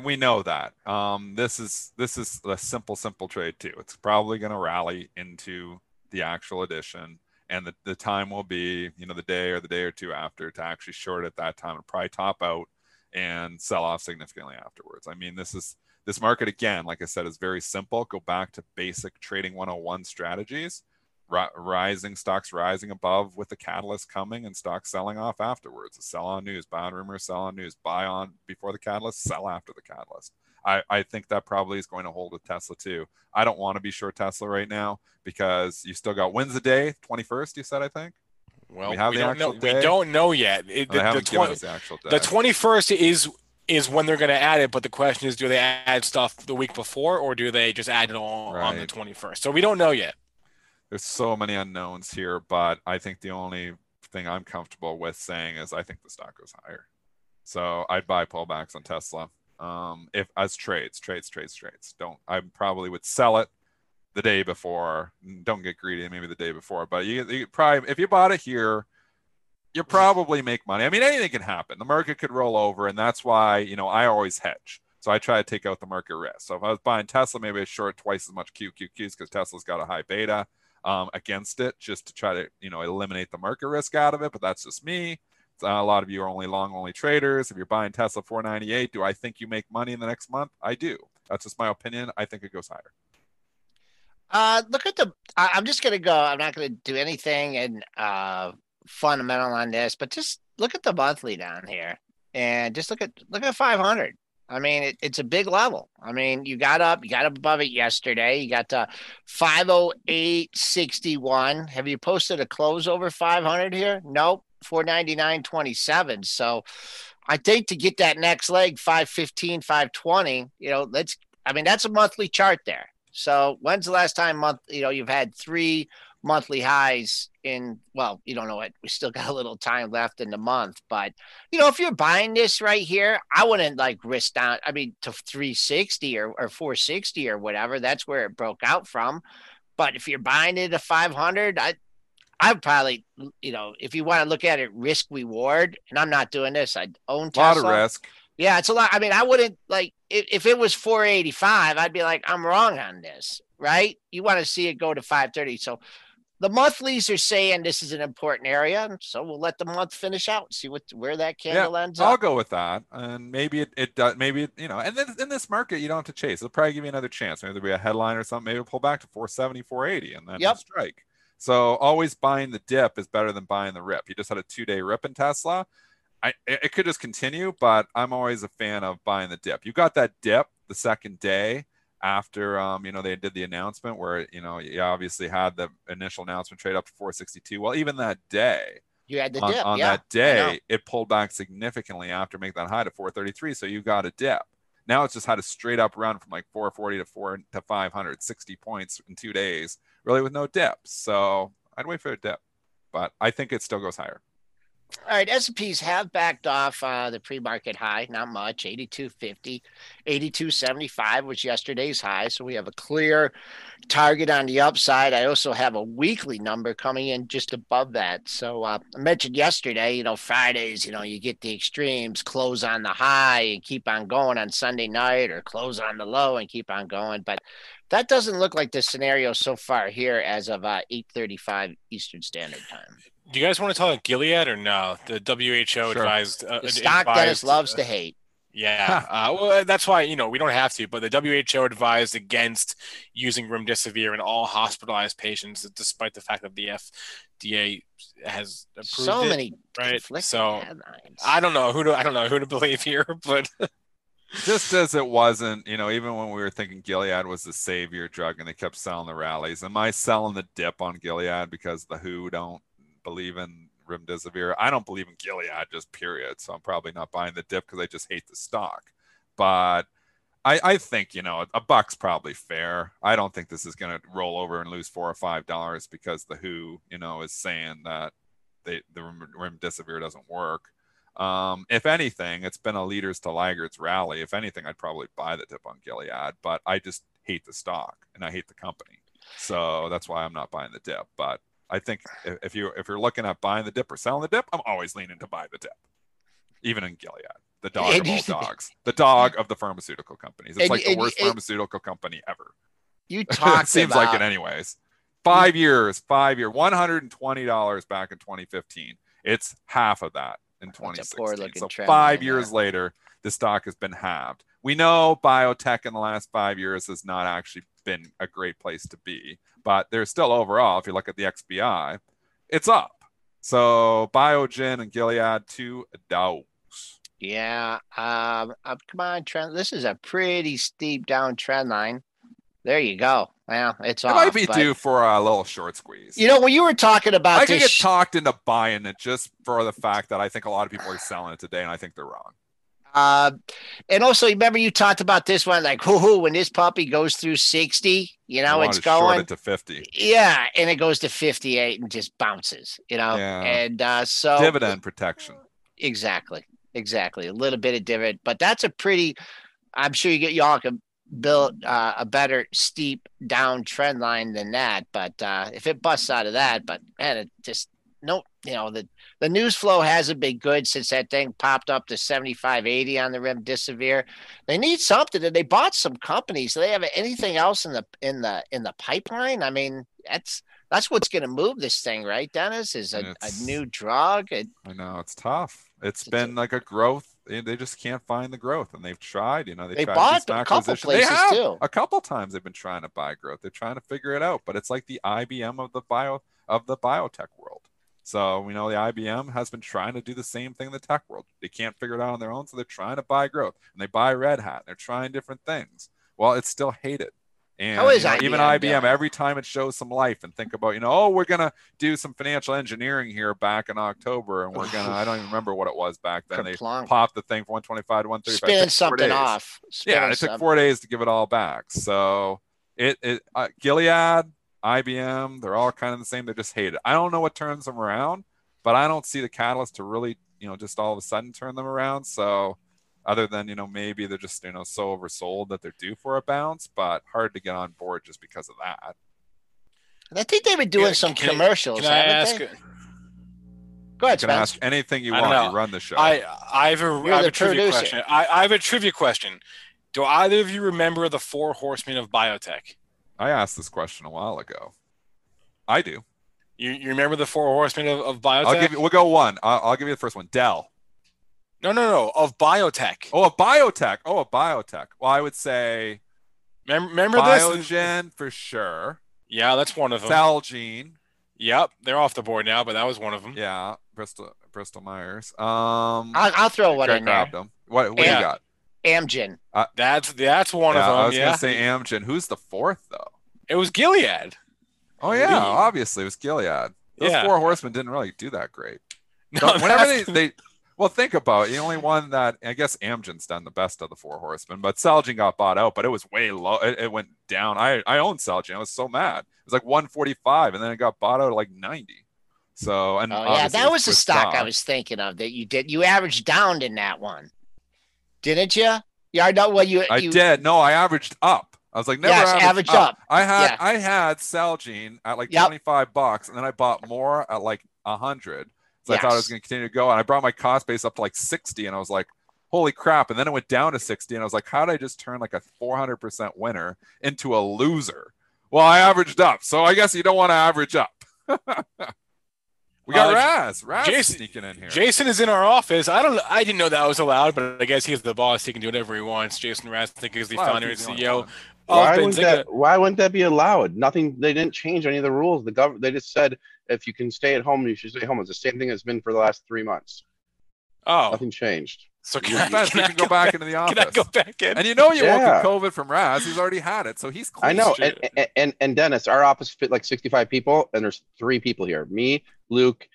we know that. Um, this is this is a simple, simple trade too. It's probably going to rally into the actual edition, and the, the time will be, you know, the day or the day or two after to actually short at that time and probably top out and sell off significantly afterwards. I mean, this is this market again, like I said, is very simple. Go back to basic trading 101 strategies. Ri- rising stocks rising above with the catalyst coming and stocks selling off afterwards. Sell on news, buy on rumors, sell on news, buy on before the catalyst, sell after the catalyst. I, I think that probably is going to hold with Tesla too. I don't want to be short Tesla right now because you still got when's the day? 21st, you said, I think. Well, We the don't know. day? We don't know yet. It- the, the, given 20 the actual day. the 21st is is when they're going to add it, but the question is, do they add stuff the week before, or do they just add it all on the 21st? So we don't know yet. There's so many unknowns here, but I think the only thing I'm comfortable with saying is I think the stock goes higher. So I'd buy pullbacks on Tesla. Um, if as trades, trades, trades, trades. Don't I probably would sell it the day before. Don't get greedy, maybe the day before. But you, you probably if you bought it here, you probably make money. I mean, anything can happen. The market could roll over, and that's why you know I always hedge. So I try to take out the market risk. So if I was buying Tesla, maybe I short twice as much QQQs because Tesla's got a high beta um, against it, just to try to you know eliminate the market risk out of it. But that's just me. Uh, a lot of you are only long only traders. If you're buying Tesla 498, do I think you make money in the next month? I do. That's just my opinion. I think it goes higher. Uh, look at the. I, I'm just gonna go. I'm not gonna do anything and uh fundamental on this, but just look at the monthly down here, and just look at look at 500. I mean, it, it's a big level. I mean, you got up, you got up above it yesterday. You got to 508.61. Have you posted a close over 500 here? Nope, 499.27. So, I think to get that next leg, 515, 520. You know, let's. I mean, that's a monthly chart there. So when's the last time month you know you've had three monthly highs in well, you don't know it. We still got a little time left in the month, but you know, if you're buying this right here, I wouldn't like risk down. I mean, to 360 or, or 460 or whatever. That's where it broke out from. But if you're buying it at 500, I I'd probably, you know, if you want to look at it risk reward, and I'm not doing this, I own A lot of risk. Yeah, it's a lot. I mean, I wouldn't like if, if it was 485, I'd be like, I'm wrong on this, right? You want to see it go to 530. So the monthlies are saying this is an important area. So we'll let the month finish out, see what where that candle ends up. I'll go with that, and maybe it, it does. Maybe it, you know, and then in this market, you don't have to chase. It'll probably give you another chance. Maybe there'll be a headline or something. Maybe it'll pull back to 470, 480, and then Yep. strike. So always buying the dip is better than buying the rip. You just had a two day rip in Tesla. I it could just continue, but I'm always a fan of buying the dip. You got that dip the second day after um, you know they did the announcement where you know you obviously had the initial announcement trade up to 462. Well, even that day, You had the on, dip. on yeah, that day, it pulled back significantly after making that high to 433. So you got a dip. Now it's just had a straight up run from like 440 to 4 to 500, 60 points in two days, really with no dips. So I'd wait for a dip, but I think it still goes higher. All right, S&Ps have backed off uh, the pre-market high, not much, 82.50. 82.75 was yesterday's high, so we have a clear target on the upside. I also have a weekly number coming in just above that. So uh, I mentioned yesterday, you know, Fridays, you know, you get the extremes, close on the high and keep on going on Sunday night or close on the low and keep on going, but that doesn't look like the scenario so far here as of uh, 8:35 Eastern Standard Time. Do you guys want to talk Gilead or no? The WHO sure. advised uh, the stock advised, Dennis loves uh, to hate. Yeah, uh, well, that's why you know we don't have to. But the WHO advised against using remdesivir in all hospitalized patients, despite the fact that the FDA has approved so it, many right. So headlines. I don't know who to I don't know who to believe here, but just as it wasn't, you know, even when we were thinking Gilead was the savior drug and they kept selling the rallies, am I selling the dip on Gilead because the WHO don't believe in remdesivir. I don't believe in Gilead, just period. So I'm probably not buying the dip because I just hate the stock. But I, I think you know a buck's probably fair. I don't think this is going to roll over and lose four or five dollars because the WHO, you know, is saying that they, the remdesivir doesn't work. Um, if anything, it's been a leaders to laggards rally. If anything, I'd probably buy the dip on Gilead, but I just hate the stock and I hate the company. So that's why I'm not buying the dip. But I think if you if you're looking at buying the dip or selling the dip, I'm always leaning to buy the dip, even in Gilead, the dog of all dogs, the dog of the pharmaceutical companies. It's and, like the worst pharmaceutical company ever. You talk seems about, like it anyways. Five years, five year, one hundred and twenty dollars back in 2015. It's half of that in 2016. So five years later, the stock has been halved. We know biotech in the last five years has not actually been a great place to be but there's still overall, if you look at the XBI, it's up. So Biogen and Gilead, two dogs. Yeah. Um, uh, come on, trend. This is a pretty steep down trend line. There you go. Well, it's it off, might be but... due for a little short squeeze. You know, when you were talking about, I could get talked into buying it just for the fact that I think a lot of people are selling it today, and I think they're wrong. Uh, and also, remember you talked about this one, like, whoo, when this puppy goes through 60, you know, it's going it to 50. Yeah. And it goes to 58 and just bounces, you know, yeah. and uh, so dividend protection. Exactly. Exactly. A little bit of dividend, but that's a pretty, I'm sure you get y'all can build uh, a better steep down trend line than that. But uh, if it busts out of that, but man, it just no, you know, the, the news flow hasn't been good since that thing popped up to 75, 80 on the rim. remdesivir. They need something and they bought some companies. Do they have anything else in the, in the, in the pipeline? I mean, that's, that's what's going to move this thing, right, Dennis? Is a, a new drug. It, I know it's tough. it's, it's been a, like a growth. Eh, they just can't find the growth, and they've tried. You know, they, they bought a couple places have. too. A couple times they've been trying to buy growth. They're trying to figure it out, but it's like the IBM of the bio of the biotech world. So we know the IBM has been trying to do the same thing in the tech world. They can't figure it out on their own, so they're trying to buy growth and they buy Red Hat. They're trying different things. Well, it's still hated. And How is you know, IBM even IBM, every time it shows some life and think about, you know, oh, we're gonna do some financial engineering here back in October, and we're gonna I don't even remember what it was back then. They popped the thing from 125 to 135. Spinning something off. Spinning yeah, it took four days to give it all back. So it it uh, Gilead IBM, they're all kind of the same. They're just hated. I don't know what turns them around, but I don't see the catalyst to really, you know, just all of a sudden turn them around. So other than, you know, maybe they're just, you know, so oversold that they're due for a bounce, but hard to get on board just because of that. I think they've been doing yeah, some can commercials. Can I ask? They? Go ahead, you can ask anything you want. You run the show. I, I have a, I have a trivia question. I, I have a trivia question. Do either of you remember the four horsemen of biotech? I asked this question a while ago. I do. You, you remember the four horsemen of, of biotech? I'll give you. We'll go one. I'll, I'll give you the first one. Dell. No, no, no. Of biotech. Oh, a biotech. Oh, a biotech. Well, I would say. Remember, remember Biogen this? for sure. Yeah, that's one of them. Celgene. Yep, they're off the board now, but that was one of them. Yeah, Bristol Bristol Myers. Um, I'll, I'll throw one in there. Them. What, what Am- you got? Amgen. Uh, that's that's one yeah, of them. I was yeah. gonna say Amgen. Who's the fourth though? It was Gilead. Oh yeah, obviously it was Gilead. Those yeah. four horsemen didn't really do that great. No, whenever they, they Well, think about it. The only one that I guess Amgen's done the best of the four horsemen, but Celgene got bought out, but it was way low. It, it went down. I I own Celgene. I was so mad. It was like 145, and then it got bought out at like 90. So and Oh yeah, that was the stock I was thinking of that you did. You averaged down in that one, didn't you? Yeah, I know. Well, you I you, did. No, I averaged up. I was like, never Yes, averaged, average up. up. I had Yeah. I had Celgene at like Yep. 25 bucks, and then I bought more at like 100. So I thought I was going to continue to go, and I brought my cost base up to like 60, and I was like, holy crap! And then it went down to 60, and I was like, how did I just turn like a 400% winner into a loser? Well, I averaged up, so I guess you don't want to average up. we got Uh, Raz, Raz Jason- sneaking in here. Jason is in our office. I don't. I didn't know that was allowed, but I guess he's the boss. He can do whatever he wants. Jason Raznick is the Wow, founder and he's the CEO. Why wouldn't that? Why wouldn't that be allowed? Nothing. They didn't change any of the rules. The government. They just said if you can stay at home, you should stay home. It's the same thing it's been for the last three months. Oh, Nothing changed. so can, Your I, can, you I can go back into the office. Can I office. go back in? And you know you Yeah. won't get COVID from Raz. He's already had it, so he's clean. I know. And and and Dennis, our office fit like 65 people, and there's three people here: me, Luke,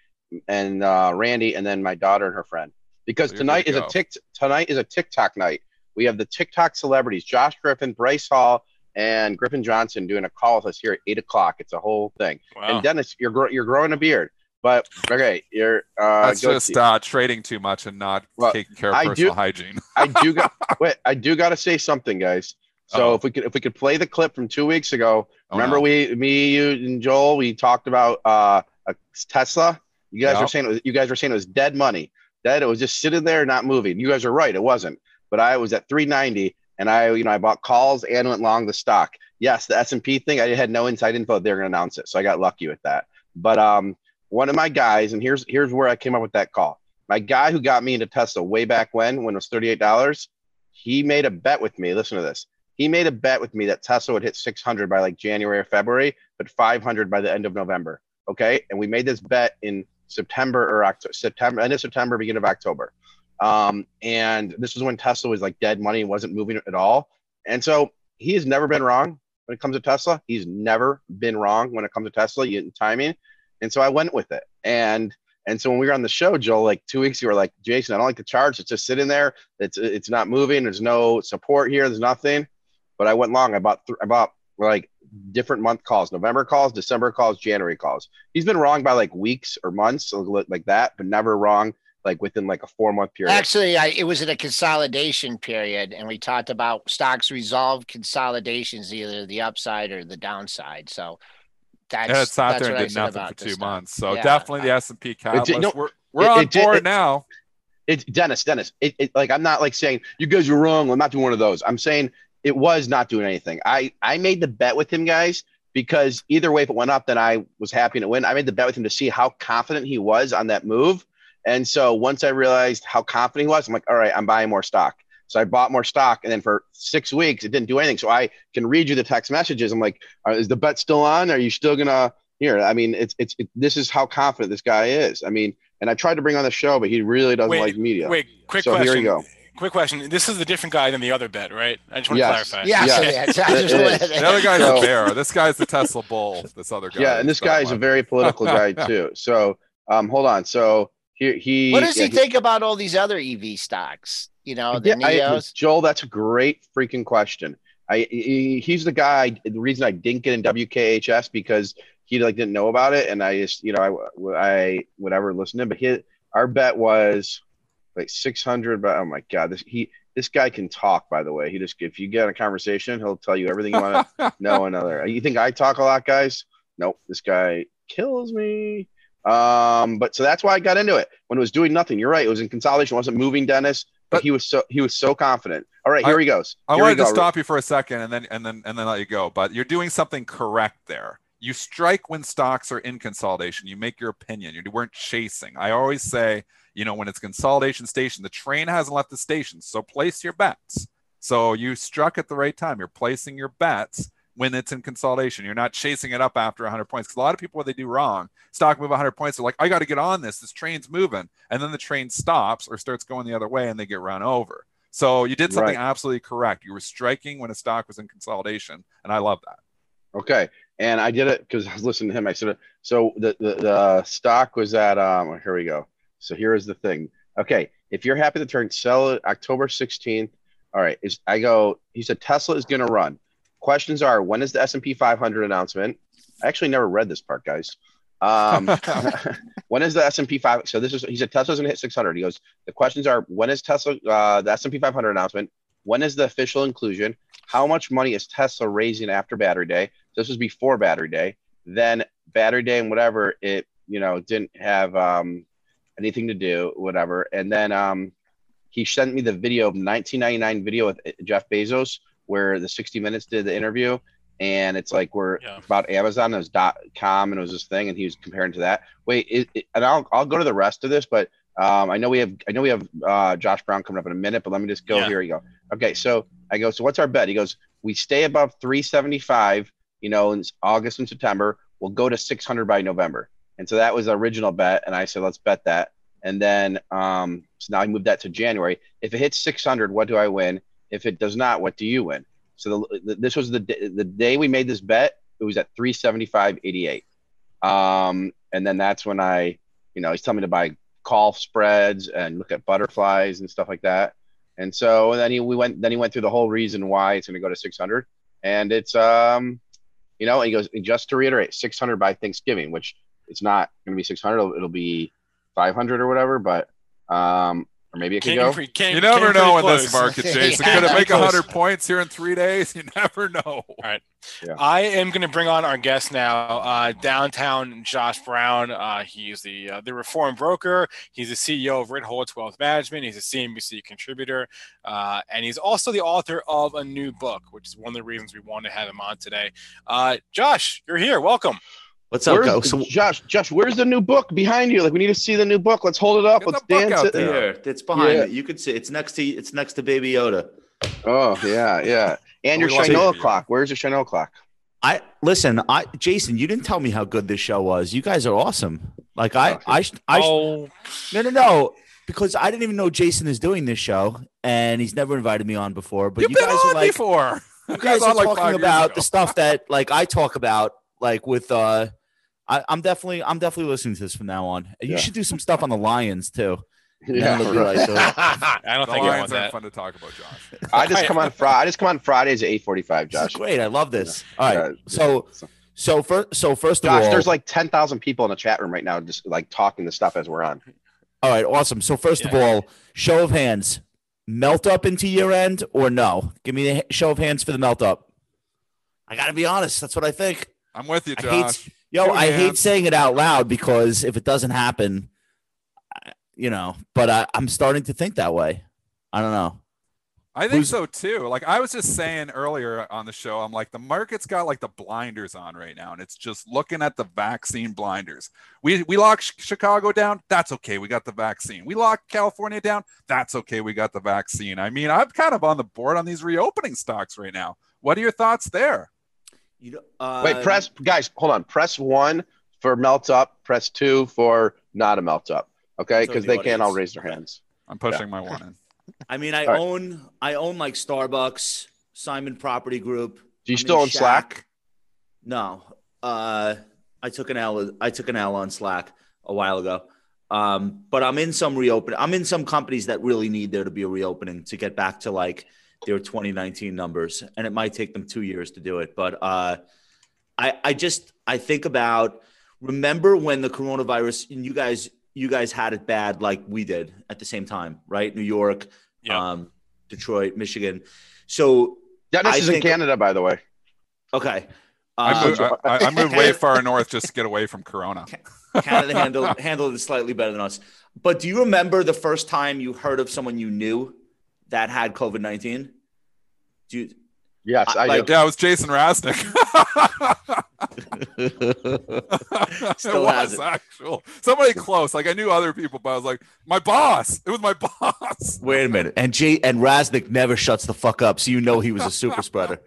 and uh, Randy, and then my daughter and her friend. Because tonight is to a tick. Tonight is a TikTok night. We have the TikTok celebrities: Josh Griffin, Bryce Hall, and Griffin Johnson doing a call with us here at eight o'clock. It's a whole thing. Wow. And Dennis, you're gro- you're growing a beard, but okay, you're uh, That's go- just uh, trading too much and not Well, taking care of I personal do- hygiene. I do got wait, I do got to say something, guys. So Uh-oh. if we could if we could play the clip from two weeks ago, Oh, remember no. we me you and Joel we talked about uh a Tesla. You guys Yeah. were saying it was, you guys were saying it was dead money, dead. It was just sitting there not moving. You guys are right, it wasn't. But I was at 390, and I you know I bought calls and went long the stock. Yes, the S and P thing I had no inside info they were going to announce it, so I got lucky with that. But um, one of my guys, and here's here's where I came up with that call. My guy who got me into Tesla way back when, when it was thirty eight dollars, he made a bet with me. Listen to this. He made a bet with me that Tesla would hit 600 by like January or February, but 500 by the end of November. Okay, and we made this bet in September or October, September, end of September, beginning of October. Um, and this was when Tesla was like dead money wasn't moving at all. And so he has never been wrong when it comes to Tesla. He's never been wrong when it comes to Tesla in timing. And so I went with it. And and so when we were on the show, Joel, like two weeks we we're like, Jason, I don't like the charts. It's just sitting there. It's it's not moving. There's no support here. There's nothing. But I went long. I bought th- I bought like different month calls, November calls, December calls, January calls. He's been wrong by like weeks or months, like that, but never wrong like within like a four month period. Actually, I, it was in a consolidation period, and we talked about stocks resolve consolidations, either the upside or the downside. So that's And it sat that's there and did nothing for two stock. months. So Yeah, definitely the S and P catalyst. no, we're we're it- on it did- board it- now. It's Dennis, Dennis. It, it like I'm not like saying you guys are wrong. I'm not doing one of those. I'm saying it was not doing anything. I I made the bet with him, guys, because either way, if it went up, then I was happy to win. I made the bet with him to see how confident he was on that move. And so once I realized how confident he was, I'm like, all right, I'm buying more stock. So I bought more stock, and then for six weeks, it didn't do anything. So I can read you the text messages. I'm like, uh, is the bet still on? Are you still gonna here? I mean, it's it's it, this is how confident this guy is. I mean, and I tried to bring on the show, but he really doesn't Wait, like media. Wait, quick So question. here you go. Quick question. This is a different guy than the other bet, right? I just want Yes. to clarify. Yeah, so Yeah. yeah, so I It just is. wanted- The other guy's So- a bear. This guy's the Tesla bull. This other guy. yeah, and this is guy's a very political guy too. So um, hold on. So he he. what does yeah, he think about all these other EV stocks? You know, the Yeah, I- Joel, that's a great freaking question. I he, he's the guy. The reason I didn't get in WKHS because he like didn't know about it, and I just you know I I whatever listened to him. But his our bet was like six hundred. But oh my god, this he this guy can talk. By the way, he just if you get a conversation, he'll tell you everything you want to know. Another. You think I talk a lot, guys? Nope. This guy kills me. Um, but so that's why I got into it when it was doing nothing. You're right. It was in consolidation. It wasn't moving, Dennis. But, But- he was so he was so confident. All right, here I- he goes. I Here we wanted to stop you for a second and then and then and then let you go. But you're doing something correct there. You strike when stocks are in consolidation. You make your opinion. You weren't chasing. I always say, you know, when it's consolidation station, the train hasn't left the station. So place your bets. So you struck at the right time. You're placing your bets when it's in consolidation. You're not chasing it up after 100 points. Because a lot of people, what they do wrong, stock move 100 points. They're like, I got to get on this. This train's moving. And then the train stops or starts going the other way and they get run over. So you did something Right. absolutely correct. You were striking when a stock was in consolidation. And I love that. Okay, and I did it because I was listening to him. I said, so the, the the stock was at um. Here we go. So here is the thing. Okay, if you're happy to turn sell it October 16th. All right, is I go. He said Tesla is going to run. Questions are when is the S&P 500 announcement? I actually never read this part, guys. Um, when is the S&P 5? So this is he said Tesla's going to hit 600. He goes. The questions are when is Tesla uh, the S&P 500 announcement? When is the official inclusion? How much money is Tesla raising after Battery Day? This was before Battery Day. Then Battery Day and whatever it you know didn't have um, anything to do, whatever. And then um, he sent me the video of 1999 video with Jeff Bezos where the 60 Minutes did the interview, and it's like we're Yeah. about Amazon. It was dot com, and it was this thing, and he was comparing to that. Wait, it, it- and I'll I'll go to the rest of this, but um, I know we have I know we have uh, Josh Brown coming up in a minute, but let me just go. Yeah. Here you go. Okay, so I go. So what's our bet? He goes. We stay above 375. You know, in August and September. We'll go to 600 by November. And so that was the original bet, and I said let's bet that. And then um, so now I moved that to January. If it hits 600, what do I win? If it does not, what do you win? So the, the, this was the the day we made this bet. It was at 375.88. Um, and then that's when I, you know, he's telling me to buy call spreads and look at butterflies and stuff like that. And so then he we went then he went through the whole reason why it's going to go to 600, and it's um, you know, and he goes and just to reiterate, 600 by Thanksgiving, which it's not going to be 600. It'll, it'll be 500 or whatever, but um, or maybe it could Came go. pre- came- You never know pretty in this market, Jason. Yeah. Could it make Close. 100 points here in three days? You never know. All right. I am going to bring on our guest now, uh, downtown Josh Brown. Uh, he's the uh, the Reformed Broker. He's the CEO of Ritholtz Wealth Management. He's a CNBC contributor, uh, and he's also the author of a new book, which is one of the reasons we wanted to have him on today. Uh, Josh, you're here. Welcome. What's up, Where's, So Josh, Josh, where's the new book behind you? Like, we need to see the new book. Let's hold it up. Get Let's the book dance out it. there. there, it's behind Yeah. it. You could see it's next to it's next to Baby Yoda. Oh yeah, yeah. And your We Chanel clock. Where's your Chanel clock? I listen. I Jason, you didn't tell me how good this show was. You guys are awesome. Like I, Okay. I, I, oh, no, no, no. Because I didn't even know Jason is doing this show, and he's never invited me on before. But You've you been guys on are like, before. you guys on are like talking about ago. the stuff that like I talk about, like with uh, I, I'm definitely, I'm definitely listening to this from now on. You Yeah. should do some stuff on the Lions too. Yeah, it'll right. like, I don't The think I Lions aren't that. fun to talk about, Josh. I just come on Friday. I just come on Fridays at eight forty-five. Josh. great. I love this. All right. Yeah. So, So- so first, so first of Josh, all, there's like ten thousand people in the chat room right now, just like talking the stuff as we're on. All right, awesome. So first of all, show of hands, melt up into year end or no? Give me a show of hands for the melt up. I got to be honest. That's what I think. I'm with you, I Josh. hate, yo, I hate saying it out loud because if it doesn't happen, you know. But I, I'm starting to think that way. I don't know. I think Who's- so too. Like I was just saying earlier on the show, I'm like the market's got like the blinders on right now, and it's just looking at the vaccine blinders. We we locked Ch- Chicago down. That's okay. We got the vaccine. We locked California down. That's okay. We got the vaccine. I mean, I'm kind of on the board on these reopening stocks right now. What are your thoughts there? You know, uh, Wait, press guys, hold on. Press one for melt up. Press two for not a melt up. Okay, So because the they can't all raise their hands. I'm pushing my one in. I mean, I All right. own, I own like Starbucks, Simon Property Group. Do you I'm still in on Slack? No, uh, I took an L. I took an L on Slack a while ago. Um, but I'm in some reopen. I'm in some companies that really need there to be a reopening to get back to like their 2019 numbers, and it might take them two years to do it. But uh, I, I just I think about remember when the coronavirus and you guys you guys had it bad like we did at the same time, right? New York, Yeah. um, Detroit, Michigan. So Dennis I is in Canada, by the way. okay. I Um, moved, I, I moved way far north just to get away from Corona. Canada handled handled it slightly better than us. But do you remember the first time you heard of someone you knew that had COVID nineteen? Do you? Yes, I- I, like- do. Yeah, it was Jason Raznick. Still it has was it. actual. Somebody close. Like I knew other people, but I was like, my boss. It was my boss. Wait a minute. And J and Raznick never shuts the fuck up, so you know he was a super spreader.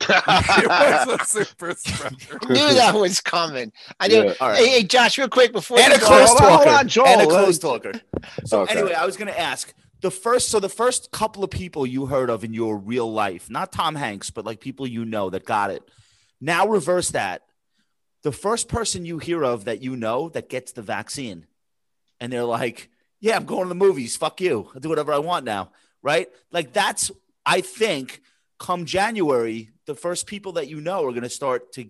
it was a super spreader. knew that was coming. I knew. Yeah. All right. Hey, hey, Josh, real quick before and you a go- close hold on, hold talker. on, Joel. And a close talker. So Okay. anyway, I was going to ask the first. So the first couple of people you heard of in your real life, not Tom Hanks, but like people you know that got it. Now reverse that. The first person you hear of that you know that gets the vaccine, and they're like, Yeah, I'm going to the movies. Fuck you. I'll do whatever I want now. Right? Like that's I think come January, the first people that you know are going to start to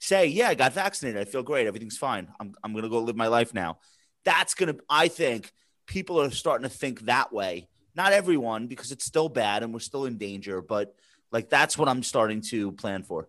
say, "Yeah, I got vaccinated. I feel great. Everything's fine. I'm I'm going to go live my life now." That's going to I think people are starting to think that way. Not everyone because it's still bad and we're still in danger, but like that's what I'm starting to plan for.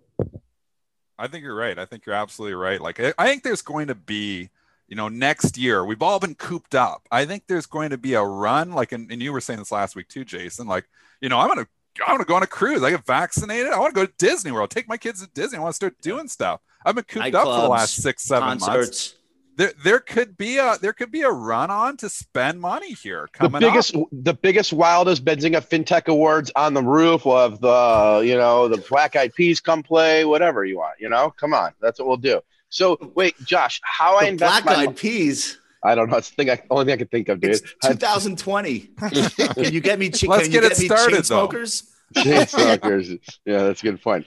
I think you're right. I think you're absolutely right. Like I think there's going to be you know, next year we've all been cooped up. I think there's going to be a run, like, and, and you were saying this last week too, Jason. Like, you know, I'm gonna, I want to go on a cruise. I get vaccinated. I want to go to Disney World. Take my kids to Disney. I want to start doing stuff. I've been cooped up for the last six, seven concerts. months there there could be a there could be a run on to spend money here coming the biggest up. the biggest wildest Benzinga FinTech Awards on the roof of the you know the Black Eyed Peas come play whatever you want you know come on that's what we'll do so wait Josh how the I invest Black Eyed Peas I don't know. It's the thing I, only thing I can think of, dude. It's 2020. can you get me? Ch- Let's get, it started, smokers? Chainsmokers. yeah, that's a good point.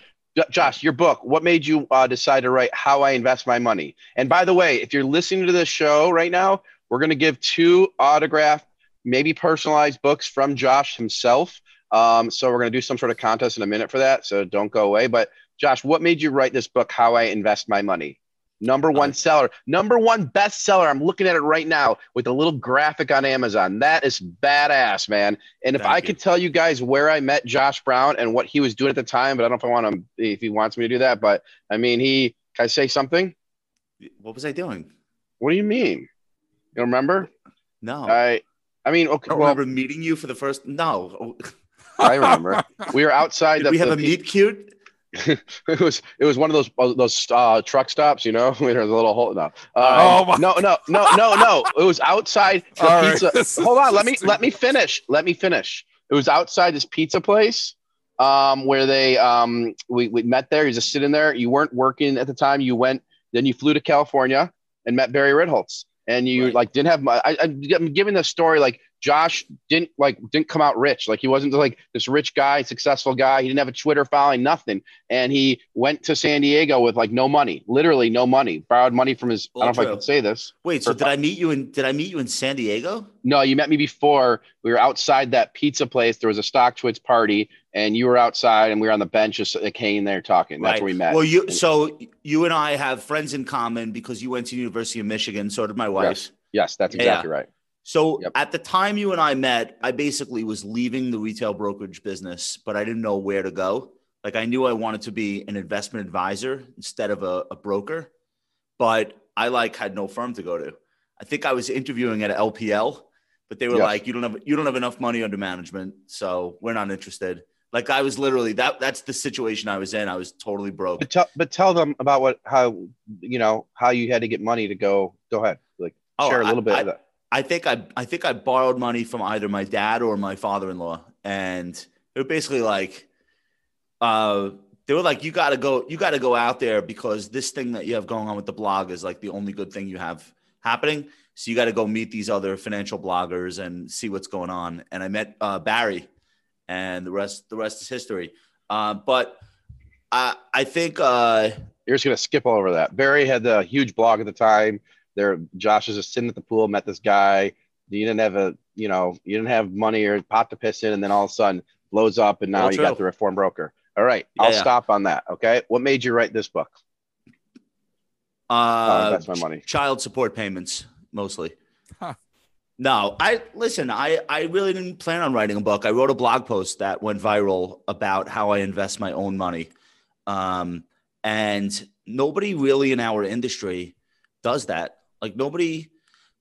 Josh, your book, what made you uh, decide to write How I Invest My Money? And by the way, if you're listening to this show right now, we're going to give two autographed, maybe personalized books from Josh himself. Um, so we're going to do some sort of contest in a minute for that. So don't go away. But Josh, what made you write this book, How I Invest My Money? Number one oh. seller, number one bestseller. I'm looking at it right now with a little graphic on Amazon. That is badass, man. And if Thank I you. could tell you guys where I met Josh Brown and what he was doing at the time, but I don't know if I want him if he wants me to do that. But I mean, he can I say something? What was I doing? What do you mean? You don't remember? No. I I mean, okay. I well, remember meeting you for the first. No. I remember. We were outside. Did the, we have the, a meet cute? it was it was one of those uh, those uh, truck stops, you know, where there's a little hole. No, um, oh no, no, no, no, no. It was outside the All pizza. Right. Hold on, let me let me finish. Let me finish. It was outside this pizza place um, where they um, we we met there. You just sitting there. You weren't working at the time. You went. Then you flew to California and met Barry Ritholtz. And you right. like didn't have. I, I'm giving the story like Josh didn't like didn't come out rich. Like he wasn't like this rich guy, successful guy. He didn't have a Twitter following, nothing. And he went to San Diego with like no money, literally no money. Borrowed money from his. I don't know if I can say this. Wait, so did I meet you in? Did I meet you in San Diego? No, you met me before. We were outside that pizza place. There was a Stock StockTwits party, and you were outside, and we were on the bench just hanging there talking. That's right. where we met. Well, you so you and I have friends in common because you went to University of Michigan. So did my wife. Yes, yes that's exactly yeah. right. So yep. at the time you and I met, I basically was leaving the retail brokerage business, but I didn't know where to go. Like I knew I wanted to be an investment advisor instead of a, a broker, but I like had no firm to go to. I think I was interviewing at LPL, but they were like, "You don't have you don't have enough money under management, so we're not interested." Like I was literally that. That's the situation I was in. I was totally broke. But tell, but tell them about what how you know how you had to get money to go. Go ahead, like oh, share a little I, bit I, of that. I think I I think I borrowed money from either my dad or my father-in-law, and they were basically like, uh, they were like, you got to go, you got to go out there because this thing that you have going on with the blog is like the only good thing you have happening. So you got to go meet these other financial bloggers and see what's going on. And I met uh, Barry, and the rest the rest is history. Uh, but I I think uh, you're just gonna skip over that. Barry had the huge blog at the time there Josh is just sitting at the pool, met this guy. You didn't have a, you know, you didn't have money or pot to piss in, and then all of a sudden blows up, and now Well, you got the Reformed Broker. All right, Yeah, I'll yeah. stop on that. Okay, what made you write this book? uh, that's my money. child support payments mostly. Huh. No, I listen. I I really didn't plan on writing a book. I wrote a blog post that went viral about how I invest my own money, um, and nobody really in our industry does that. Like nobody,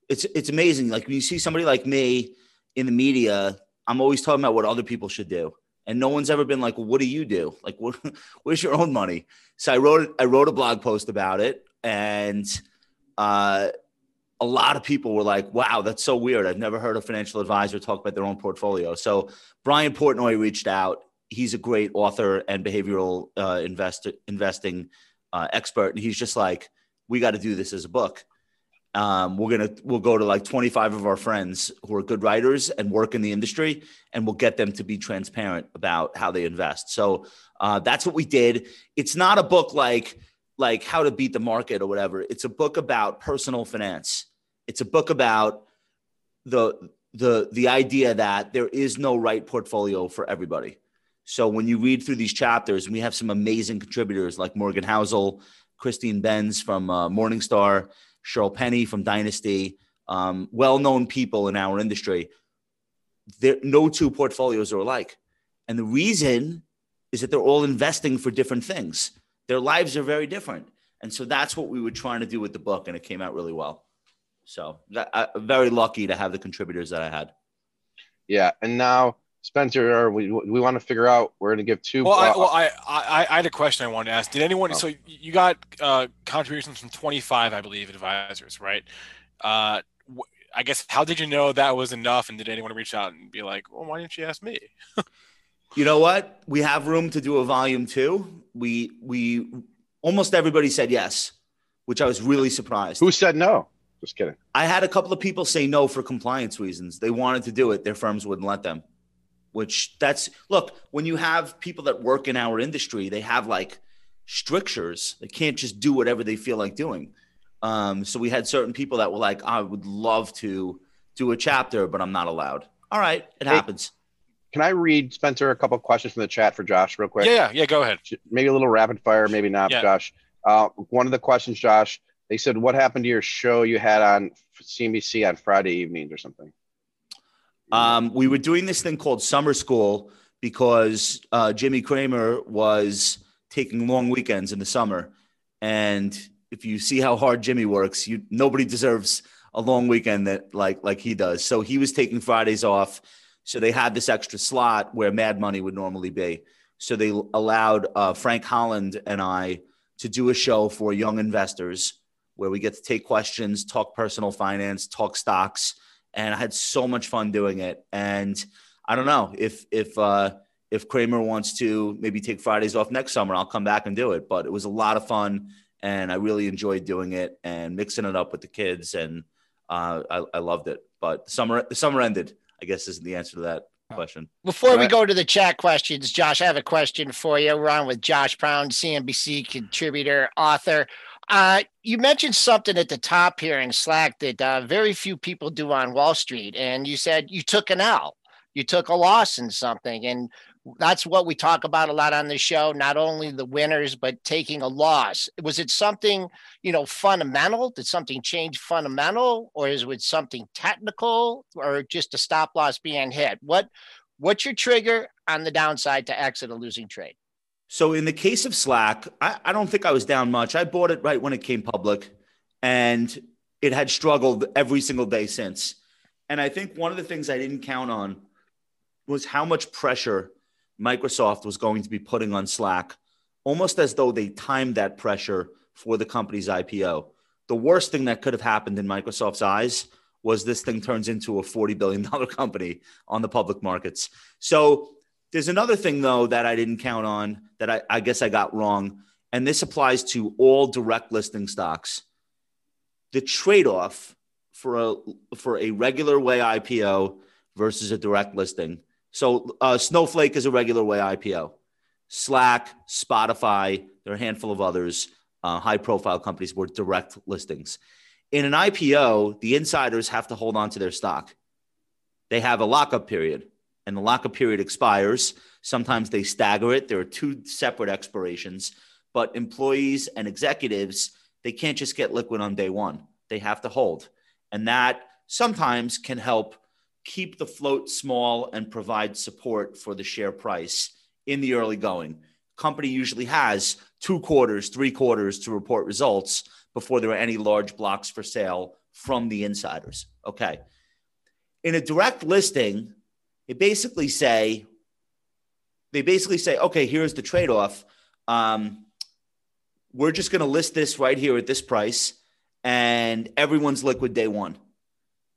it's it's amazing. Like when you see somebody like me in the media, I'm always talking about what other people should do, and no one's ever been like, well, "What do you do? Like, what, where's your own money?" So I wrote I wrote a blog post about it, and uh, a lot of people were like, "Wow, that's so weird. I've never heard a financial advisor talk about their own portfolio." So Brian Portnoy reached out. He's a great author and behavioral uh, investing uh, expert, and he's just like, "We got to do this as a book." Um, we're gonna we'll go to like 25 of our friends who are good writers and work in the industry, and we'll get them to be transparent about how they invest. So uh, that's what we did. It's not a book like like how to beat the market or whatever. It's a book about personal finance. It's a book about the the the idea that there is no right portfolio for everybody. So when you read through these chapters, we have some amazing contributors like Morgan Housel, Christine Benz from uh, Morningstar, Shirl Penney from Dynasty, um, well-known people in our industry. There, no two portfolios are alike, and the reason is that they're all investing for different things. Their lives are very different, and so that's what we were trying to do with the book, and it came out really well. So, that, uh, very lucky to have the contributors that I had. Yeah, and now Spencer, we we want to figure out. We're going to give two. Well, I, well I, I, I had a question I wanted to ask. Did anyone? Oh. So you got uh, contributions from 25, I believe, advisors, right? Uh, I guess how did you know that was enough? And did anyone reach out and be like, "Well, why didn't you ask me?" you know what? We have room to do a volume two. We we almost everybody said yes, which I was really surprised. Who said no? Just kidding. I had a couple of people say no for compliance reasons. They wanted to do it, their firms wouldn't let them. Which that's look when you have people that work in our industry, they have like strictures. They can't just do whatever they feel like doing. Um, so we had certain people that were like, I would love to do a chapter, but I'm not allowed. All right, it hey, happens. Can I read Spencer a couple questions from the chat for Josh real quick? Yeah, yeah, go ahead. Maybe a little rapid fire, maybe not, yeah. Josh. Uh, one of the questions, Josh, they said, "What happened to your show you had on CNBC on Friday evenings or something?" Um, we were doing this thing called summer school because uh, Jimmy Cramer was taking long weekends in the summer, and if you see how hard Jimmy works, you nobody deserves a long weekend that like like he does. So he was taking Fridays off. So they had this extra slot where Mad Money would normally be. So they allowed uh, Frank Holland and I to do a show for young investors where we get to take questions, talk personal finance, talk stocks, and I had so much fun doing it. And I don't know if if uh, if Cramer wants to maybe take Fridays off next summer, I'll come back and do it. But it was a lot of fun and I really enjoyed doing it and mixing it up with the kids, and uh, I, I, loved it. But the summer the summer ended. I guess isn't the answer to that question. Before we go to the chat questions, Josh, I have a question for you. We're on with Josh Brown, CNBC contributor, author. Uh, you mentioned something at the top here in Slack that uh, very few people do on Wall Street, and you said you took an L, you took a loss in something, and that's what we talk about a lot on the show not only the winners but taking a loss. Was it something you know fundamental? Did something change fundamental or is it something technical or just a stop loss being hit? What what's your trigger on the downside to exit a losing trade so in the case of slack I, I don't think i was down much i bought it right when it came public and it had struggled every single day since and i think one of the things i didn't count on was how much pressure Microsoft was going to be putting on Slack, almost as though they timed that pressure for the company's IPO. The worst thing that could have happened in Microsoft's eyes was this thing turns into a $40 billion company on the public markets. So there's another thing, though, that I didn't count on that I, I guess I got wrong. And this applies to all direct listing stocks. The trade off for a, for a regular way IPO versus a direct listing so uh, Snowflake is a regular way IPO. Slack, Spotify, there are a handful of others, uh, high profile companies were direct listings. In an IPO, the insiders have to hold on to their stock. They have a lockup period, and the lockup period expires. Sometimes they stagger it. There are two separate expirations, but employees and executives, they can't just get liquid on day one. They have to hold. And that sometimes can help keep the float small and provide support for the share price in the early going. Company usually has two quarters, three quarters to report results before there are any large blocks for sale from the insiders. Okay. In a direct listing, they basically say, they basically say, okay, here's the trade off. Um, we're just going to list this right here at this price, and everyone's liquid day one.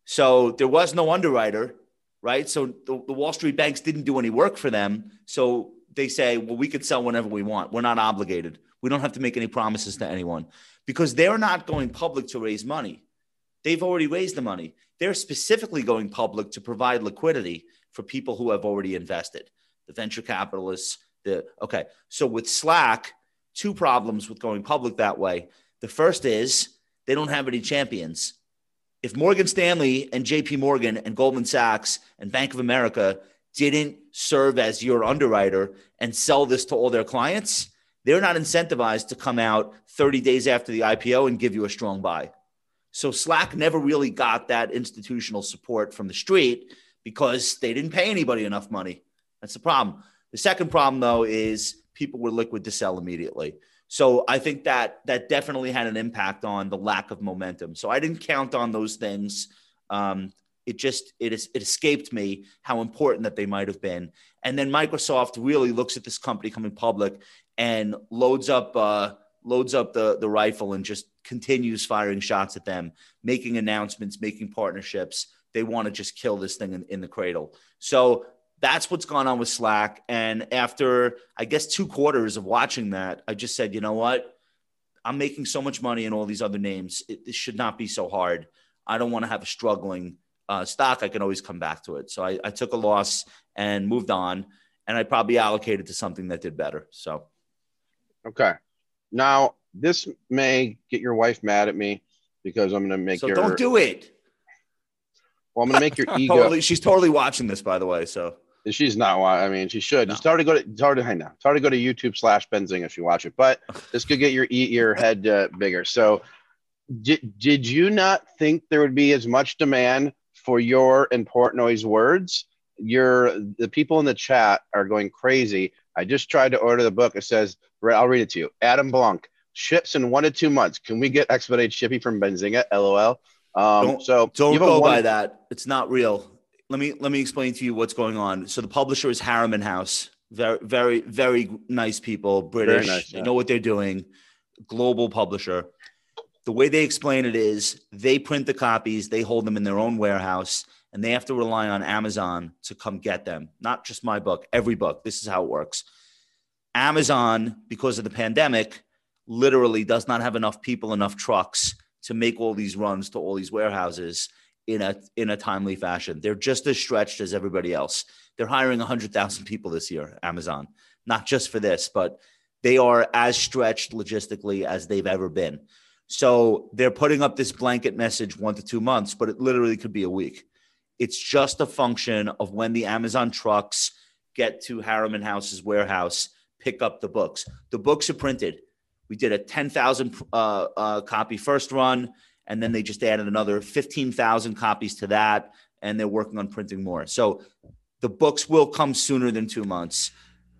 So there was no underwriter, right? So the, the, Wall Street banks didn't do any work for them. So they say, well, we could sell whenever we want. We're not obligated. We don't have to make any promises to anyone because they're not going public to raise money. They've already raised the money. They're specifically going public to provide liquidity for people who have already invested, the venture capitalists. The okay. So with Slack, two problems with going public that way. The first is they don't have any champions if Morgan Stanley and JP Morgan and Goldman Sachs and Bank of America didn't serve as your underwriter and sell this to all their clients, they're not incentivized to come out 30 days after the IPO and give you a strong buy. So Slack never really got that institutional support from the street because they didn't pay anybody enough money. That's the problem. The second problem, though, is people were liquid to sell immediately. So I think that that definitely had an impact on the lack of momentum. So I didn't count on those things. Um, it just it is it escaped me how important that they might have been. And then Microsoft really looks at this company coming public and loads up uh, loads up the the rifle and just continues firing shots at them, making announcements, making partnerships. They want to just kill this thing in, in the cradle. So that's what's gone on with Slack. And after, I guess, two quarters of watching that, I just said, you know what? I'm making so much money in all these other names. It, it should not be so hard. I don't want to have a struggling uh, stock. I can always come back to it. So I, I took a loss and moved on. And I probably allocated to something that did better. So, okay. Now, this may get your wife mad at me because I'm going to make so your. don't do it. Well, I'm going to make your ego. totally, she's totally watching this, by the way. So She's not. I mean, she should. No. It's hard to go to. It's hard to hang now. It's hard to go to YouTube slash Benzinga if you watch it, but this could get your your head uh, bigger. So, did did you not think there would be as much demand for your and Portnoy's words? Your the people in the chat are going crazy. I just tried to order the book. It says, I'll read it to you. Adam Blanc ships in one to two months. Can we get expedited shipping from Benzinga? LOL. Um, don't, so don't you have a go one- by that. It's not real. Let me let me explain to you what's going on. So the publisher is Harriman House. Very very very nice people, British. nice, They know what they're doing. Global publisher. The way they explain it is they print the copies, they hold them in their own warehouse, and they have to rely on Amazon to come get them. Not just my book, every book. This is how it works. Amazon, because of the pandemic, literally does not have enough people, enough trucks to make all these runs to all these warehouses in a in a timely fashion. They're just as stretched as everybody else. They're hiring 100,000 people this year, Amazon, not just for this, but they are as stretched logistically as they've ever been. So they're putting up this blanket message one to two months, but it literally could be a week. It's just a function of when the Amazon trucks get to Harriman House's warehouse, pick up the books. The books are printed. We did a 10,000 uh, uh, copy first run, and then they just added another 15,000 copies to that, and they're working on printing more. So the books will come sooner than two months,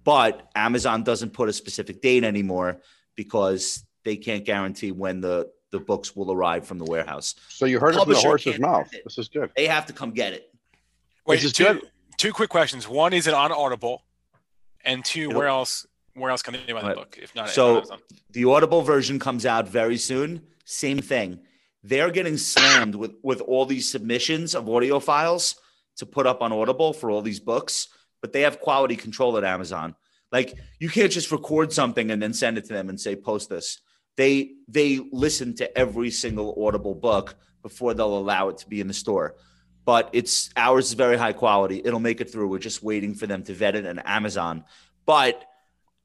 but Amazon doesn't put a specific date anymore because they can't guarantee when the, the books will arrive from the warehouse. So you heard it from the horse's mouth. This is good. They have to come get it. Wait, This is two, good. two quick questions. One, is it on Audible? And two, It'll- where else where else can they buy the Right. book? If not, So- Amazon? The Audible version comes out very soon. Same thing. They're getting slammed with with all these submissions of audio files to put up on Audible for all these books, but they have quality control at Amazon. Like you can't just record something and then send it to them and say post this. They they listen to every single Audible book before they'll allow it to be in the store. But it's ours is very high quality. It'll make it through. We're just waiting for them to vet it and Amazon. But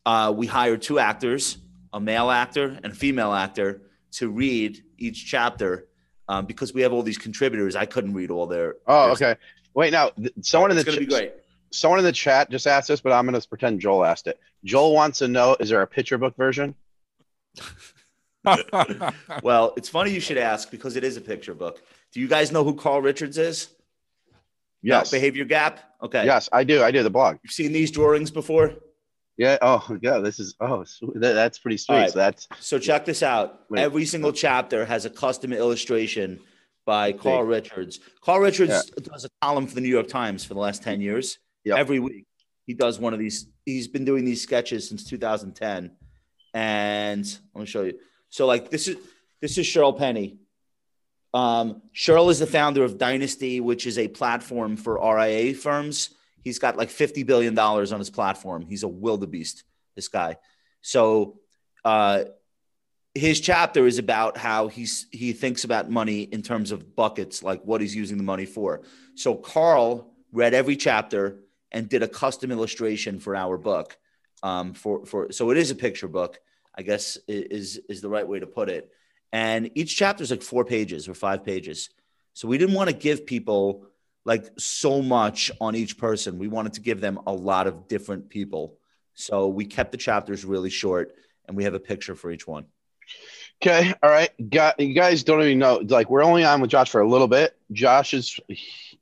uh, we hired two actors, a male actor and a female actor, to read each chapter um, because we have all these contributors. I couldn't read all their. Oh, their okay. Wait, now th- someone in the ch- great. someone in the chat just asked this, but I'm going to pretend Joel asked it. Joel wants to know: Is there a picture book version? Well, it's funny you should ask because it is a picture book. Do you guys know who Carl Richards is? Yes. Behavior Gap. Okay. Yes, I do. I do the blog. You've seen these drawings before. Yeah. Oh, yeah. This is oh, that's pretty sweet. Right. So that's So check this out. Wait. Every single chapter has a custom illustration by Carl Richards. Carl Richards does a column for the New York Times for the last 10 years. Yep. Every week he does one of these. He's been doing these sketches since 2010. And let me show you. So like this is this is Shirl Penney. Um, Shirl is the founder of Dynasty, which is a platform for RIA firms. He's got like $50 billion on his platform. He's a wildebeest, this guy. So uh, his chapter is about how he's he thinks about money in terms of buckets, like what he's using the money for. So Carl read every chapter and did a custom illustration for our book. Um, for for so it is a picture book, I guess is is the right way to put it. And each chapter is like four pages or five pages. So we didn't want to give people like so much on each person. We wanted to give them a lot of different people. So we kept the chapters really short and we have a picture for each one. Okay. All right. Got you guys don't even know. Like we're only on with Josh for a little bit. Josh is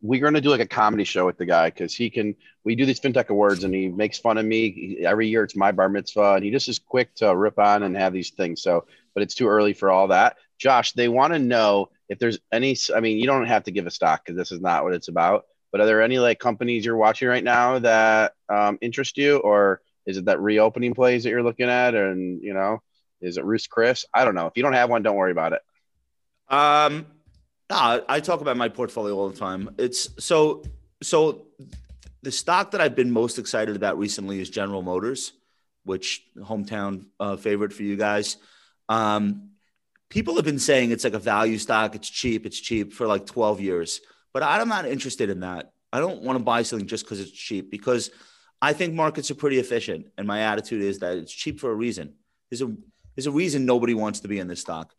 we're gonna do like a comedy show with the guy because he can we do these fintech awards and he makes fun of me. Every year it's my bar mitzvah and he just is quick to rip on and have these things. So but it's too early for all that. Josh, they want to know if there's any I mean, you don't have to give a stock because this is not what it's about. But are there any like companies you're watching right now that um, interest you or is it that reopening plays that you're looking at and you know is it Ruth's Chris? I don't know. If you don't have one, don't worry about it. Um, no, I talk about my portfolio all the time. It's so so. The stock that I've been most excited about recently is General Motors, which hometown uh, favorite for you guys. Um, people have been saying it's like a value stock. It's cheap. It's cheap for like 12 years, but I'm not interested in that. I don't want to buy something just because it's cheap because I think markets are pretty efficient, and my attitude is that it's cheap for a reason. There's a there's a reason nobody wants to be in this stock.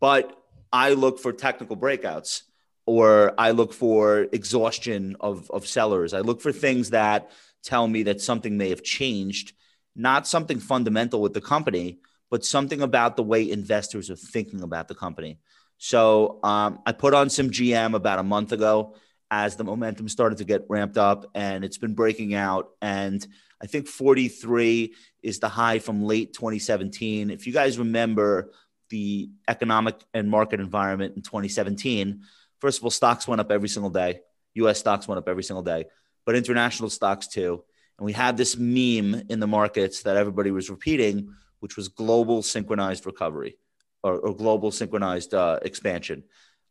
But I look for technical breakouts or I look for exhaustion of, of sellers. I look for things that tell me that something may have changed, not something fundamental with the company, but something about the way investors are thinking about the company. So um, I put on some GM about a month ago as the momentum started to get ramped up and it's been breaking out. And I think 43 is the high from late 2017. If you guys remember the economic and market environment in 2017, first of all, stocks went up every single day. US stocks went up every single day, but international stocks too. And we had this meme in the markets that everybody was repeating, which was global synchronized recovery or, or global synchronized uh, expansion.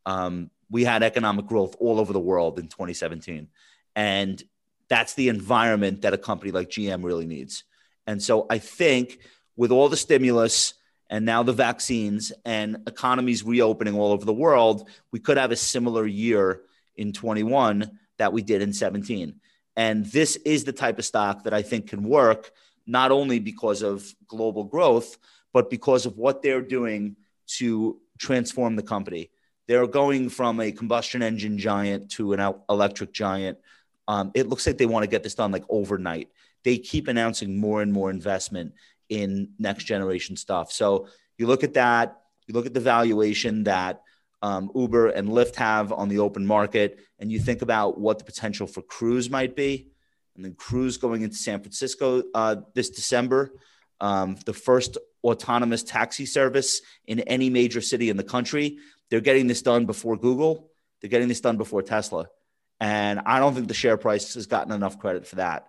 Um, we had economic growth all over the world in 2017. And that's the environment that a company like GM really needs. And so I think with all the stimulus and now the vaccines and economies reopening all over the world, we could have a similar year in 21 that we did in 17. And this is the type of stock that I think can work, not only because of global growth, but because of what they're doing to transform the company. They're going from a combustion engine giant to an electric giant um, it looks like they want to get this done like overnight. They keep announcing more and more investment in next generation stuff. So you look at that, you look at the valuation that um, Uber and Lyft have on the open market, and you think about what the potential for Cruise might be. And then Cruise going into San Francisco uh, this December, um, the first autonomous taxi service in any major city in the country. They're getting this done before Google. They're getting this done before Tesla. And I don't think the share price has gotten enough credit for that.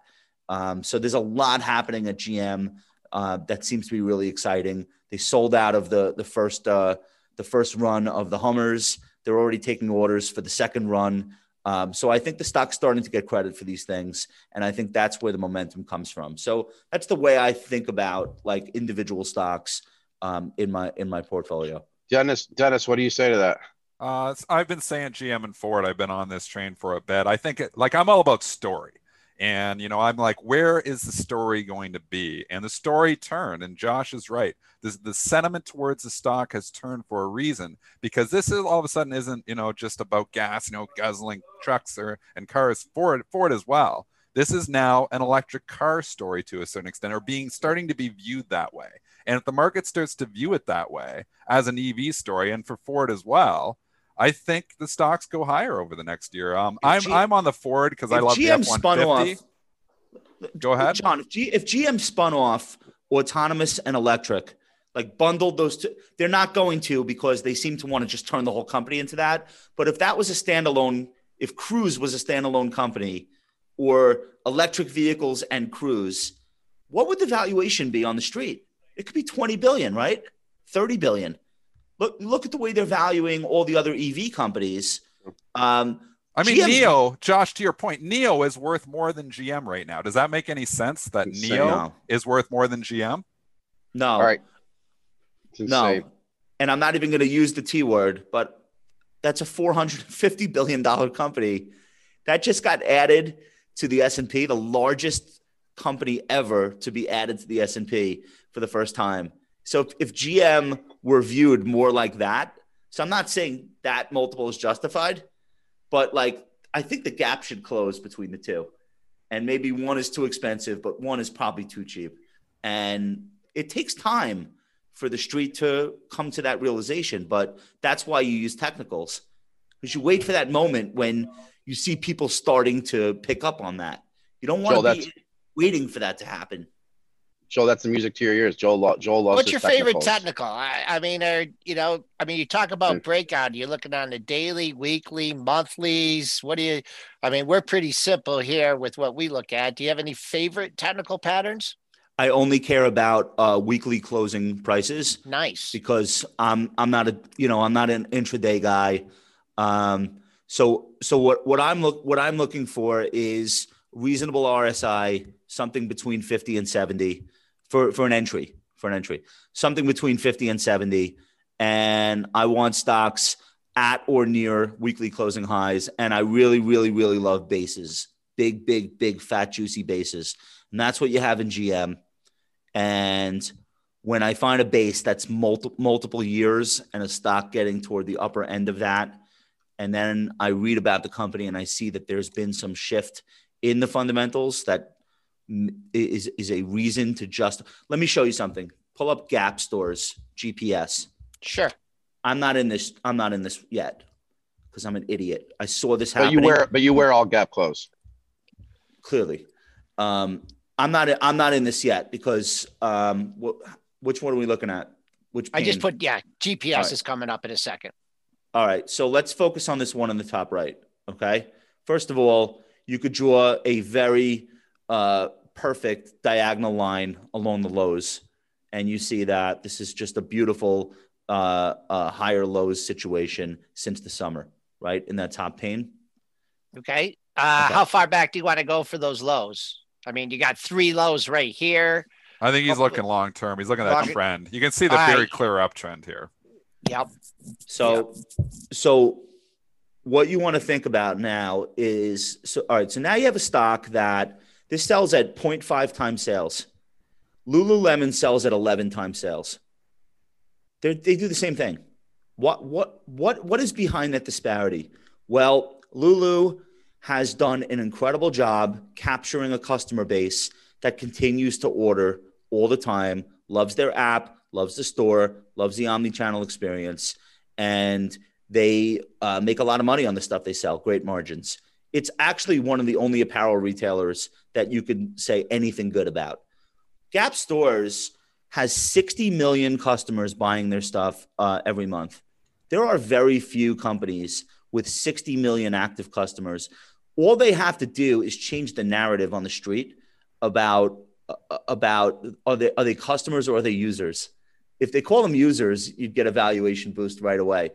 Um, so there's a lot happening at GM uh, that seems to be really exciting. They sold out of the the first uh, the first run of the Hummers. They're already taking orders for the second run. Um, so I think the stock's starting to get credit for these things, and I think that's where the momentum comes from. So that's the way I think about like individual stocks um, in my in my portfolio. Dennis, Dennis, what do you say to that? Uh, I've been saying GM and Ford. I've been on this train for a bit. I think it, like I'm all about story. And, you know, I'm like, where is the story going to be? And the story turned, and Josh is right. The, the sentiment towards the stock has turned for a reason because this is all of a sudden isn't, you know, just about gas, you know, guzzling trucks or and cars, Ford, Ford as well. This is now an electric car story to a certain extent, or being starting to be viewed that way. And if the market starts to view it that way as an EV story, and for Ford as well, I think the stocks go higher over the next year. Um, I'm G- I'm on the Ford because I love GM the F-150. Go ahead, John. If, G- if GM spun off autonomous and electric, like bundled those two, they're not going to because they seem to want to just turn the whole company into that. But if that was a standalone, if Cruise was a standalone company, or electric vehicles and Cruise, what would the valuation be on the street? It could be 20 billion, right? 30 billion. Look, look at the way they're valuing all the other EV companies. Um, I mean, GM, NIO, Josh, to your point, NIO is worth more than GM right now. Does that make any sense that NIO no. is worth more than GM? No. All right. No. And I'm not even going to use the T word, but that's a $450 billion company that just got added to the S&P, the largest company ever to be added to the S&P for the first time. So if, if GM were viewed more like that, so I'm not saying that multiple is justified, but like I think the gap should close between the two, and maybe one is too expensive, but one is probably too cheap, and it takes time for the street to come to that realization. But that's why you use technicals because you wait for that moment when you see people starting to pick up on that. You don't want Joel, to be waiting for that to happen. Joel, that's the music to your ears. Joel, lo- Joel loves What's his your favorite technical? I, I mean, are you know, I mean, you talk about Mm. breakout. You're looking on the daily, weekly, monthlies. What do you? I mean, we're pretty simple here with what we look at. Do you have any favorite technical patterns? I only care about uh, weekly closing prices Nice. because I'm I'm not a you know I'm not an intraday guy. Um, so so what what I'm look what I'm looking for is reasonable RSI, something between 50 and 70 for for an entry for an entry, something between 50 and 70, and I want stocks at or near weekly closing highs, and I really really really love bases, big big big fat juicy bases, and that's what you have in GM, and when I find a base that's multiple multiple years and a stock getting toward the upper end of that, and then I read about the company and I see that there's been some shift in the fundamentals that is is a reason to just let me show you something. Pull up Gap Stores GPS. Sure. I'm not in this. I'm not in this yet because I'm an idiot. I saw this But you wear, but you wear all gap clothes. clearly. Um, I'm not. I'm not in this yet because um, what, which one are we looking at? Which I just put yeah. GPS right. is coming up in a second. All right. So let's focus on this one on the top right. Okay. First of all, you could draw a very uh, perfect diagonal line along the lows. And you see that this is just a beautiful uh, uh, higher lows situation since the summer, right? In that top pane. Okay. Uh, Okay. How far back do you want to go for those lows? I mean, you got three lows right here. I think he's looking long term. He's looking at that long- trend. You can see the All very right. clear uptrend here. Yep. So, so what you want to think about now is so. All right. So now you have a stock that this sells at 0.5 times sales. Lululemon sells at 11 times sales. They they do the same thing. What what what what is behind that disparity? Well, Lulu has done an incredible job capturing a customer base that continues to order all the time, loves their app, loves the store, loves the omni-channel experience, and they uh, make a lot of money on the stuff they sell. Great margins. It's actually one of the only apparel retailers that you could say anything good about. Gap Stores has 60 million customers buying their stuff uh, every month. There are very few companies with 60 million active customers. All they have to do is change the narrative on the street about uh, about are they are they customers or are they users? If they call them users, you'd get a valuation boost right away.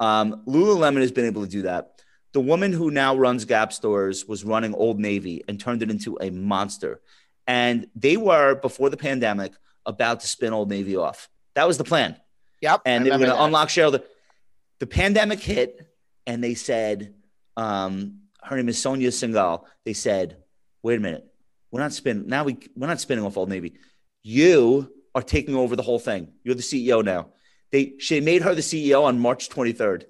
Um, Lululemon has been able to do that. The woman who now runs Gap stores was running Old Navy and turned it into a monster. And they were before the pandemic about to spin Old Navy off. That was the plan. Yep. And they were going to unlock shareholder. The pandemic hit, and they said, um, her name is Sonia Syngal. They said, wait a minute, we're not spinning now. We we're not spinning off Old Navy. You are taking over the whole thing. You're the CEO now. They she made her the CEO on March 23rd.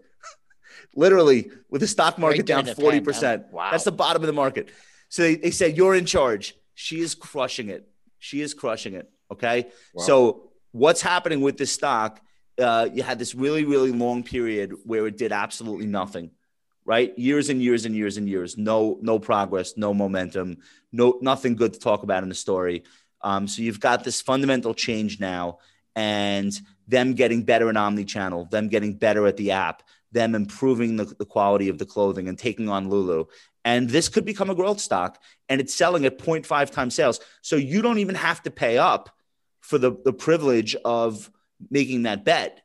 Literally, with the stock market Right down 40%. pandemic. Wow. That's the bottom of the market. So they, they said, You're in charge. She is crushing it. She is crushing it. Okay. Wow. So, what's happening with this stock? Uh, you had this really, really long period where it did absolutely nothing, right? Years and years and years and years. No, no progress, no momentum, no nothing good to talk about in the story. Um, so you've got this fundamental change now, and them getting better in omni-channel, them getting better at the app, them improving the, the quality of the clothing and taking on Lulu. And this could become a growth stock, and it's selling at 0.5 times sales. So you don't even have to pay up for the, the privilege of making that bet.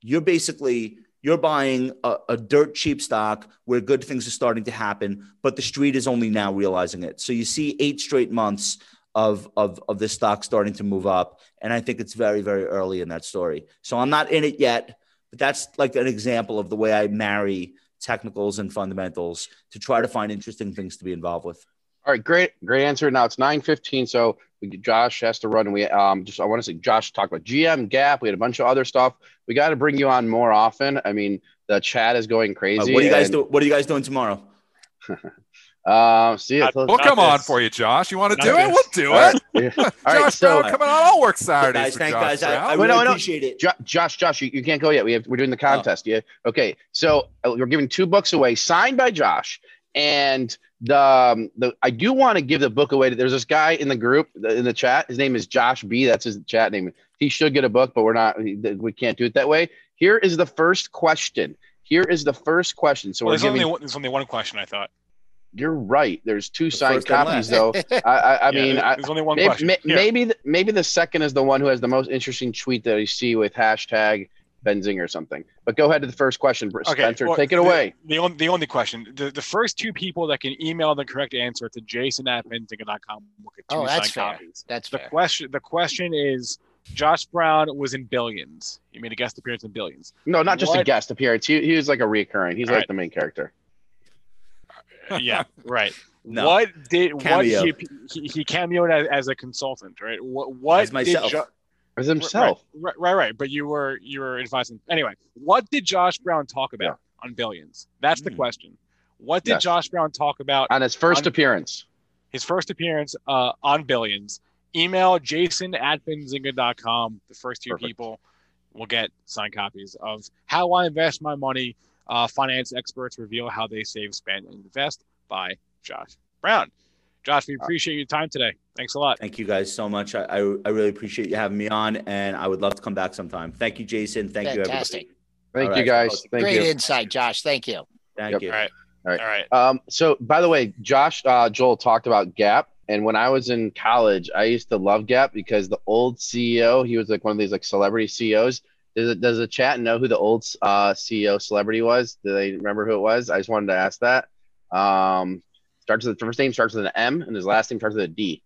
You're basically you're buying a, a dirt cheap stock where good things are starting to happen, but the street is only now realizing it. So you see eight straight months of of of this stock starting to move up, and I think it's very very early in that story. So I'm not in it yet, but that's like an example of the way I marry technicals and fundamentals to try to find interesting things to be involved with. All right, great, great answer. Now it's nine fifteen, so we, Josh has to run. And we um just I want to say Josh talked about GM Gap. We had a bunch of other stuff. We got to bring you on more often. I mean, The chat is going Uh, crazy. what are you guys and- do? What are you guys doing tomorrow? Um, see it. We'll come on for you, Josh. You want to Not do it? We'll do All right. it. Yeah. All right, Josh so Brown coming on. I'll work Saturdays guys, for thank Josh guys. I, Brown. I Wait, really no, no. appreciate it. Jo- Josh, Josh, you, you can't go yet. We have we're doing the contest. Yeah. Okay. So uh, we're giving two books away, signed by Josh. And the um, the I do want to give the book away. There's this guy in the group in the chat. His name is Josh B. That's his chat name. He should get a book, but we're not. We can't do it that way. Here is the first question. Here is the first question. So Well, we're there's, giving. only one, there's only one question. I thought. You're right. There's two signed copies, though. I, I, I Yeah, mean, I, there's only one maybe, question. may- Here. maybe, the, maybe the second is the one who has the most interesting tweet that you see with hashtag Benzinga or something. But go ahead to the first question, Br- Spencer. well, take it the- away. The, only the only question, the, the first two people that can email the correct answer to jason at benzinga.com will get two Oh, that's signed fair. copies. That's The fair. question the question is Josh Brown was in billions. He made a guest appearance in billions. No, not just a guest appearance. He, he was like a recurring. He's All like right. the main character. Yeah, right. No. What did what Cameo. he, he he cameoed as, as a consultant, right? What what As myself. did jo- As himself. Right, right, right. But you were you were advising. Anyway, what did Josh Brown talk about on billions? That's the Hmm. question. What did Yes. Josh Brown talk about On his first On- appearance. his first appearance uh, on billions? Email jason at benzinga.com. The first two Perfect. people will get signed copies of How I Invest My Money. Uh, finance experts reveal how they save, spend, and invest by Josh Brown. Josh, we appreciate your time today. Thanks a lot. Thank you guys so much. I, I, I really appreciate you having me on, and I would love to come back sometime. Thank you, Jason. Thank Fantastic. you, everybody. Thank All you, right. guys. Thank Great you. insight, Josh. Thank you. Thank Yep. you. All right. All right. All right. Um, so by the way, Josh uh, Joel talked about Gap, and when I was in college, I used to love Gap because the old CEO, he was like one of these like celebrity CEOs. Does it, does the chat know who the old uh, CEO celebrity was? Do they remember who it was? I just wanted to ask that. Um, starts with the first name starts with an M, and his last name starts with a D.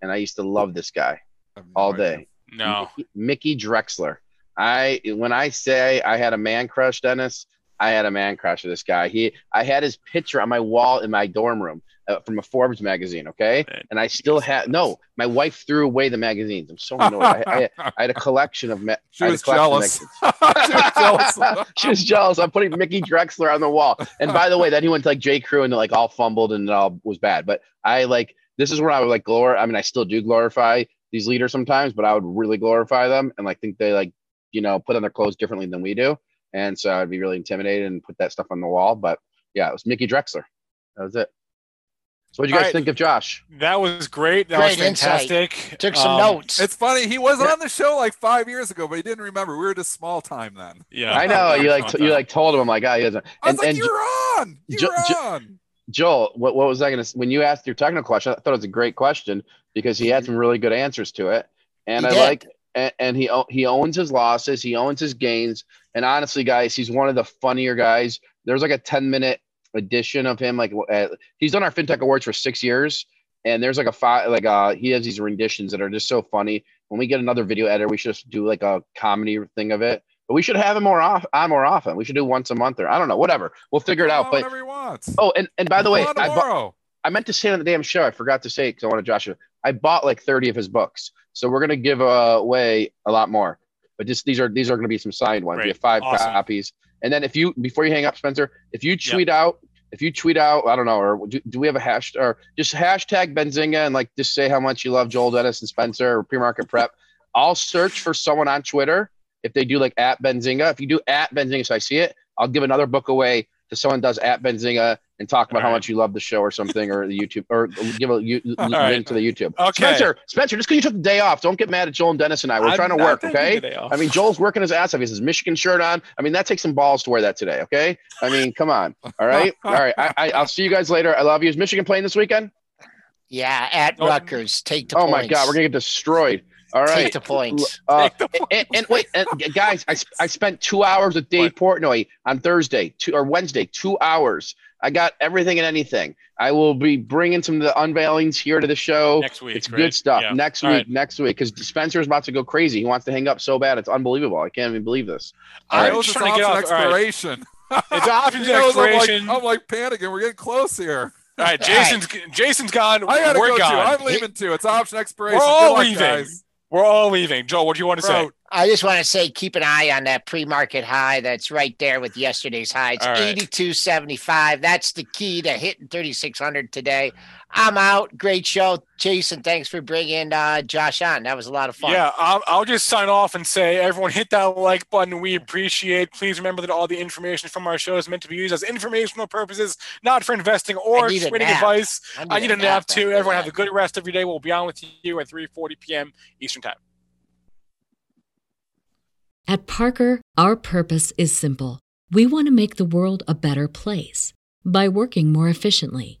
And I used to love this guy no all idea. day. No. Mickey, Mickey Drexler. I when I say I had a man crush, Dennis, I had a man crush of this guy. He I had his picture on my wall in my dorm room uh, from a Forbes magazine. Okay, and I still had no. My wife threw away the magazines. I'm so annoyed. I, I, I had a collection of. Ma- She was collection she was jealous. she was jealous. I'm putting Mickey Drexler on the wall. And by the way, then he went to like J. Crew and like all fumbled and it all was bad. But I like this is where I would like glorify. I mean, I still do glorify these leaders sometimes, but I would really glorify them and like think they like you know put on their clothes differently than we do. And so I'd be really intimidated and put that stuff on the wall. But yeah, it was Mickey Drexler. That was it. So what do you guys right. think of Josh? That was great. That Great was insight. fantastic. Took some Um, notes. It's funny. He was on the show like five years ago, but he didn't remember. We were just small time then. Yeah. I know you like you like told him I'm like, ah, he doesn't. I was And, like, and "You're on. You're Jo- Jo- on." Joel, what, what was I going to when you asked your technical question? I thought it was a great question because he had some really good answers to it, and He I did. like and, and he he owns his losses, he owns his gains, and honestly, guys, he's one of the funnier guys. There's like a 10 minute edition of him, like uh, he's done our FinTech Awards for six years, and there's like a five like uh he has these renditions that are just so funny. When we get another video editor, we should just do like a comedy thing of it. But we should have him more off on more often. We should do once a month or I don't know, whatever. We'll figure it out. But whenever he wants. Oh, and, and by the way, I, bu- I meant to say on the damn show. I forgot to say because I wanted Joshua. I bought like 30 of his books. So we're gonna give away a lot more. But just these are these are gonna be some signed ones. We have five Awesome. copies. And then if you before you hang up, Spencer, if you tweet out, if you tweet out, I don't know, or do, do we have a hash or just hashtag Benzinga and like just say how much you love Joel Dennis and Spencer or pre-market prep. I'll search for someone on Twitter if they do like at Benzinga. If you do at Benzinga, so I see it, I'll give another book away to someone does at Benzinga and talk about how All right. much you love the show or something or the YouTube or give a you, link right. to the YouTube. Okay. Spencer, Spencer, just because you took the day off, don't get mad at Joel and Dennis and I. We're I'm trying to not work, okay? the day off. I mean, Joel's working his ass off. He has his Michigan shirt on. I mean, that takes some balls to wear that today, okay? I mean, come on. All right, all right. I, I, I'll see you guys later. I love you. Is Michigan playing this weekend? Yeah, at Oh. Rutgers. Take the oh points. my God, we're gonna get destroyed. All right. Take the points. Uh, Take the and, and wait, and guys, I, I spent two hours with Dave Portnoy on Thursday, two or Wednesday, two hours. I got everything and anything. I will be bringing some of the unveilings here to the show. Next week, it's right? good stuff. Yeah. Next week, right. next week, because Spencer's about to go crazy. He wants to hang up so bad, it's unbelievable. I can't even believe this. I That was was trying to get off. option All right. expiration. It's options He knows I'm like- expiration. I'm like panicking. We're getting close here. All right, Jason's Jason's gone. I gotta We're go gone. too. I'm leaving too. It's option expiration. We're all Good luck, leaving. guys. We're all leaving. Joel, what do you want to say? I just want to say keep an eye on that pre-market high that's right there with yesterday's high. It's right. 82.75. That's the key to hitting 3600 today. I'm out. Great show. Jason, thanks for bringing uh, Josh on. That was a lot of fun. Yeah, I'll, I'll just sign off and say, everyone hit that like button. We appreciate. Please remember that all the information from our show is meant to be used as informational purposes, not for investing or I trading advice. I need a nap too. after Everyone have a good rest of your day. We'll be on with you at 3:40 p.m. Eastern Time. At Parker, our purpose is simple. We want to make the world a better place by working more efficiently,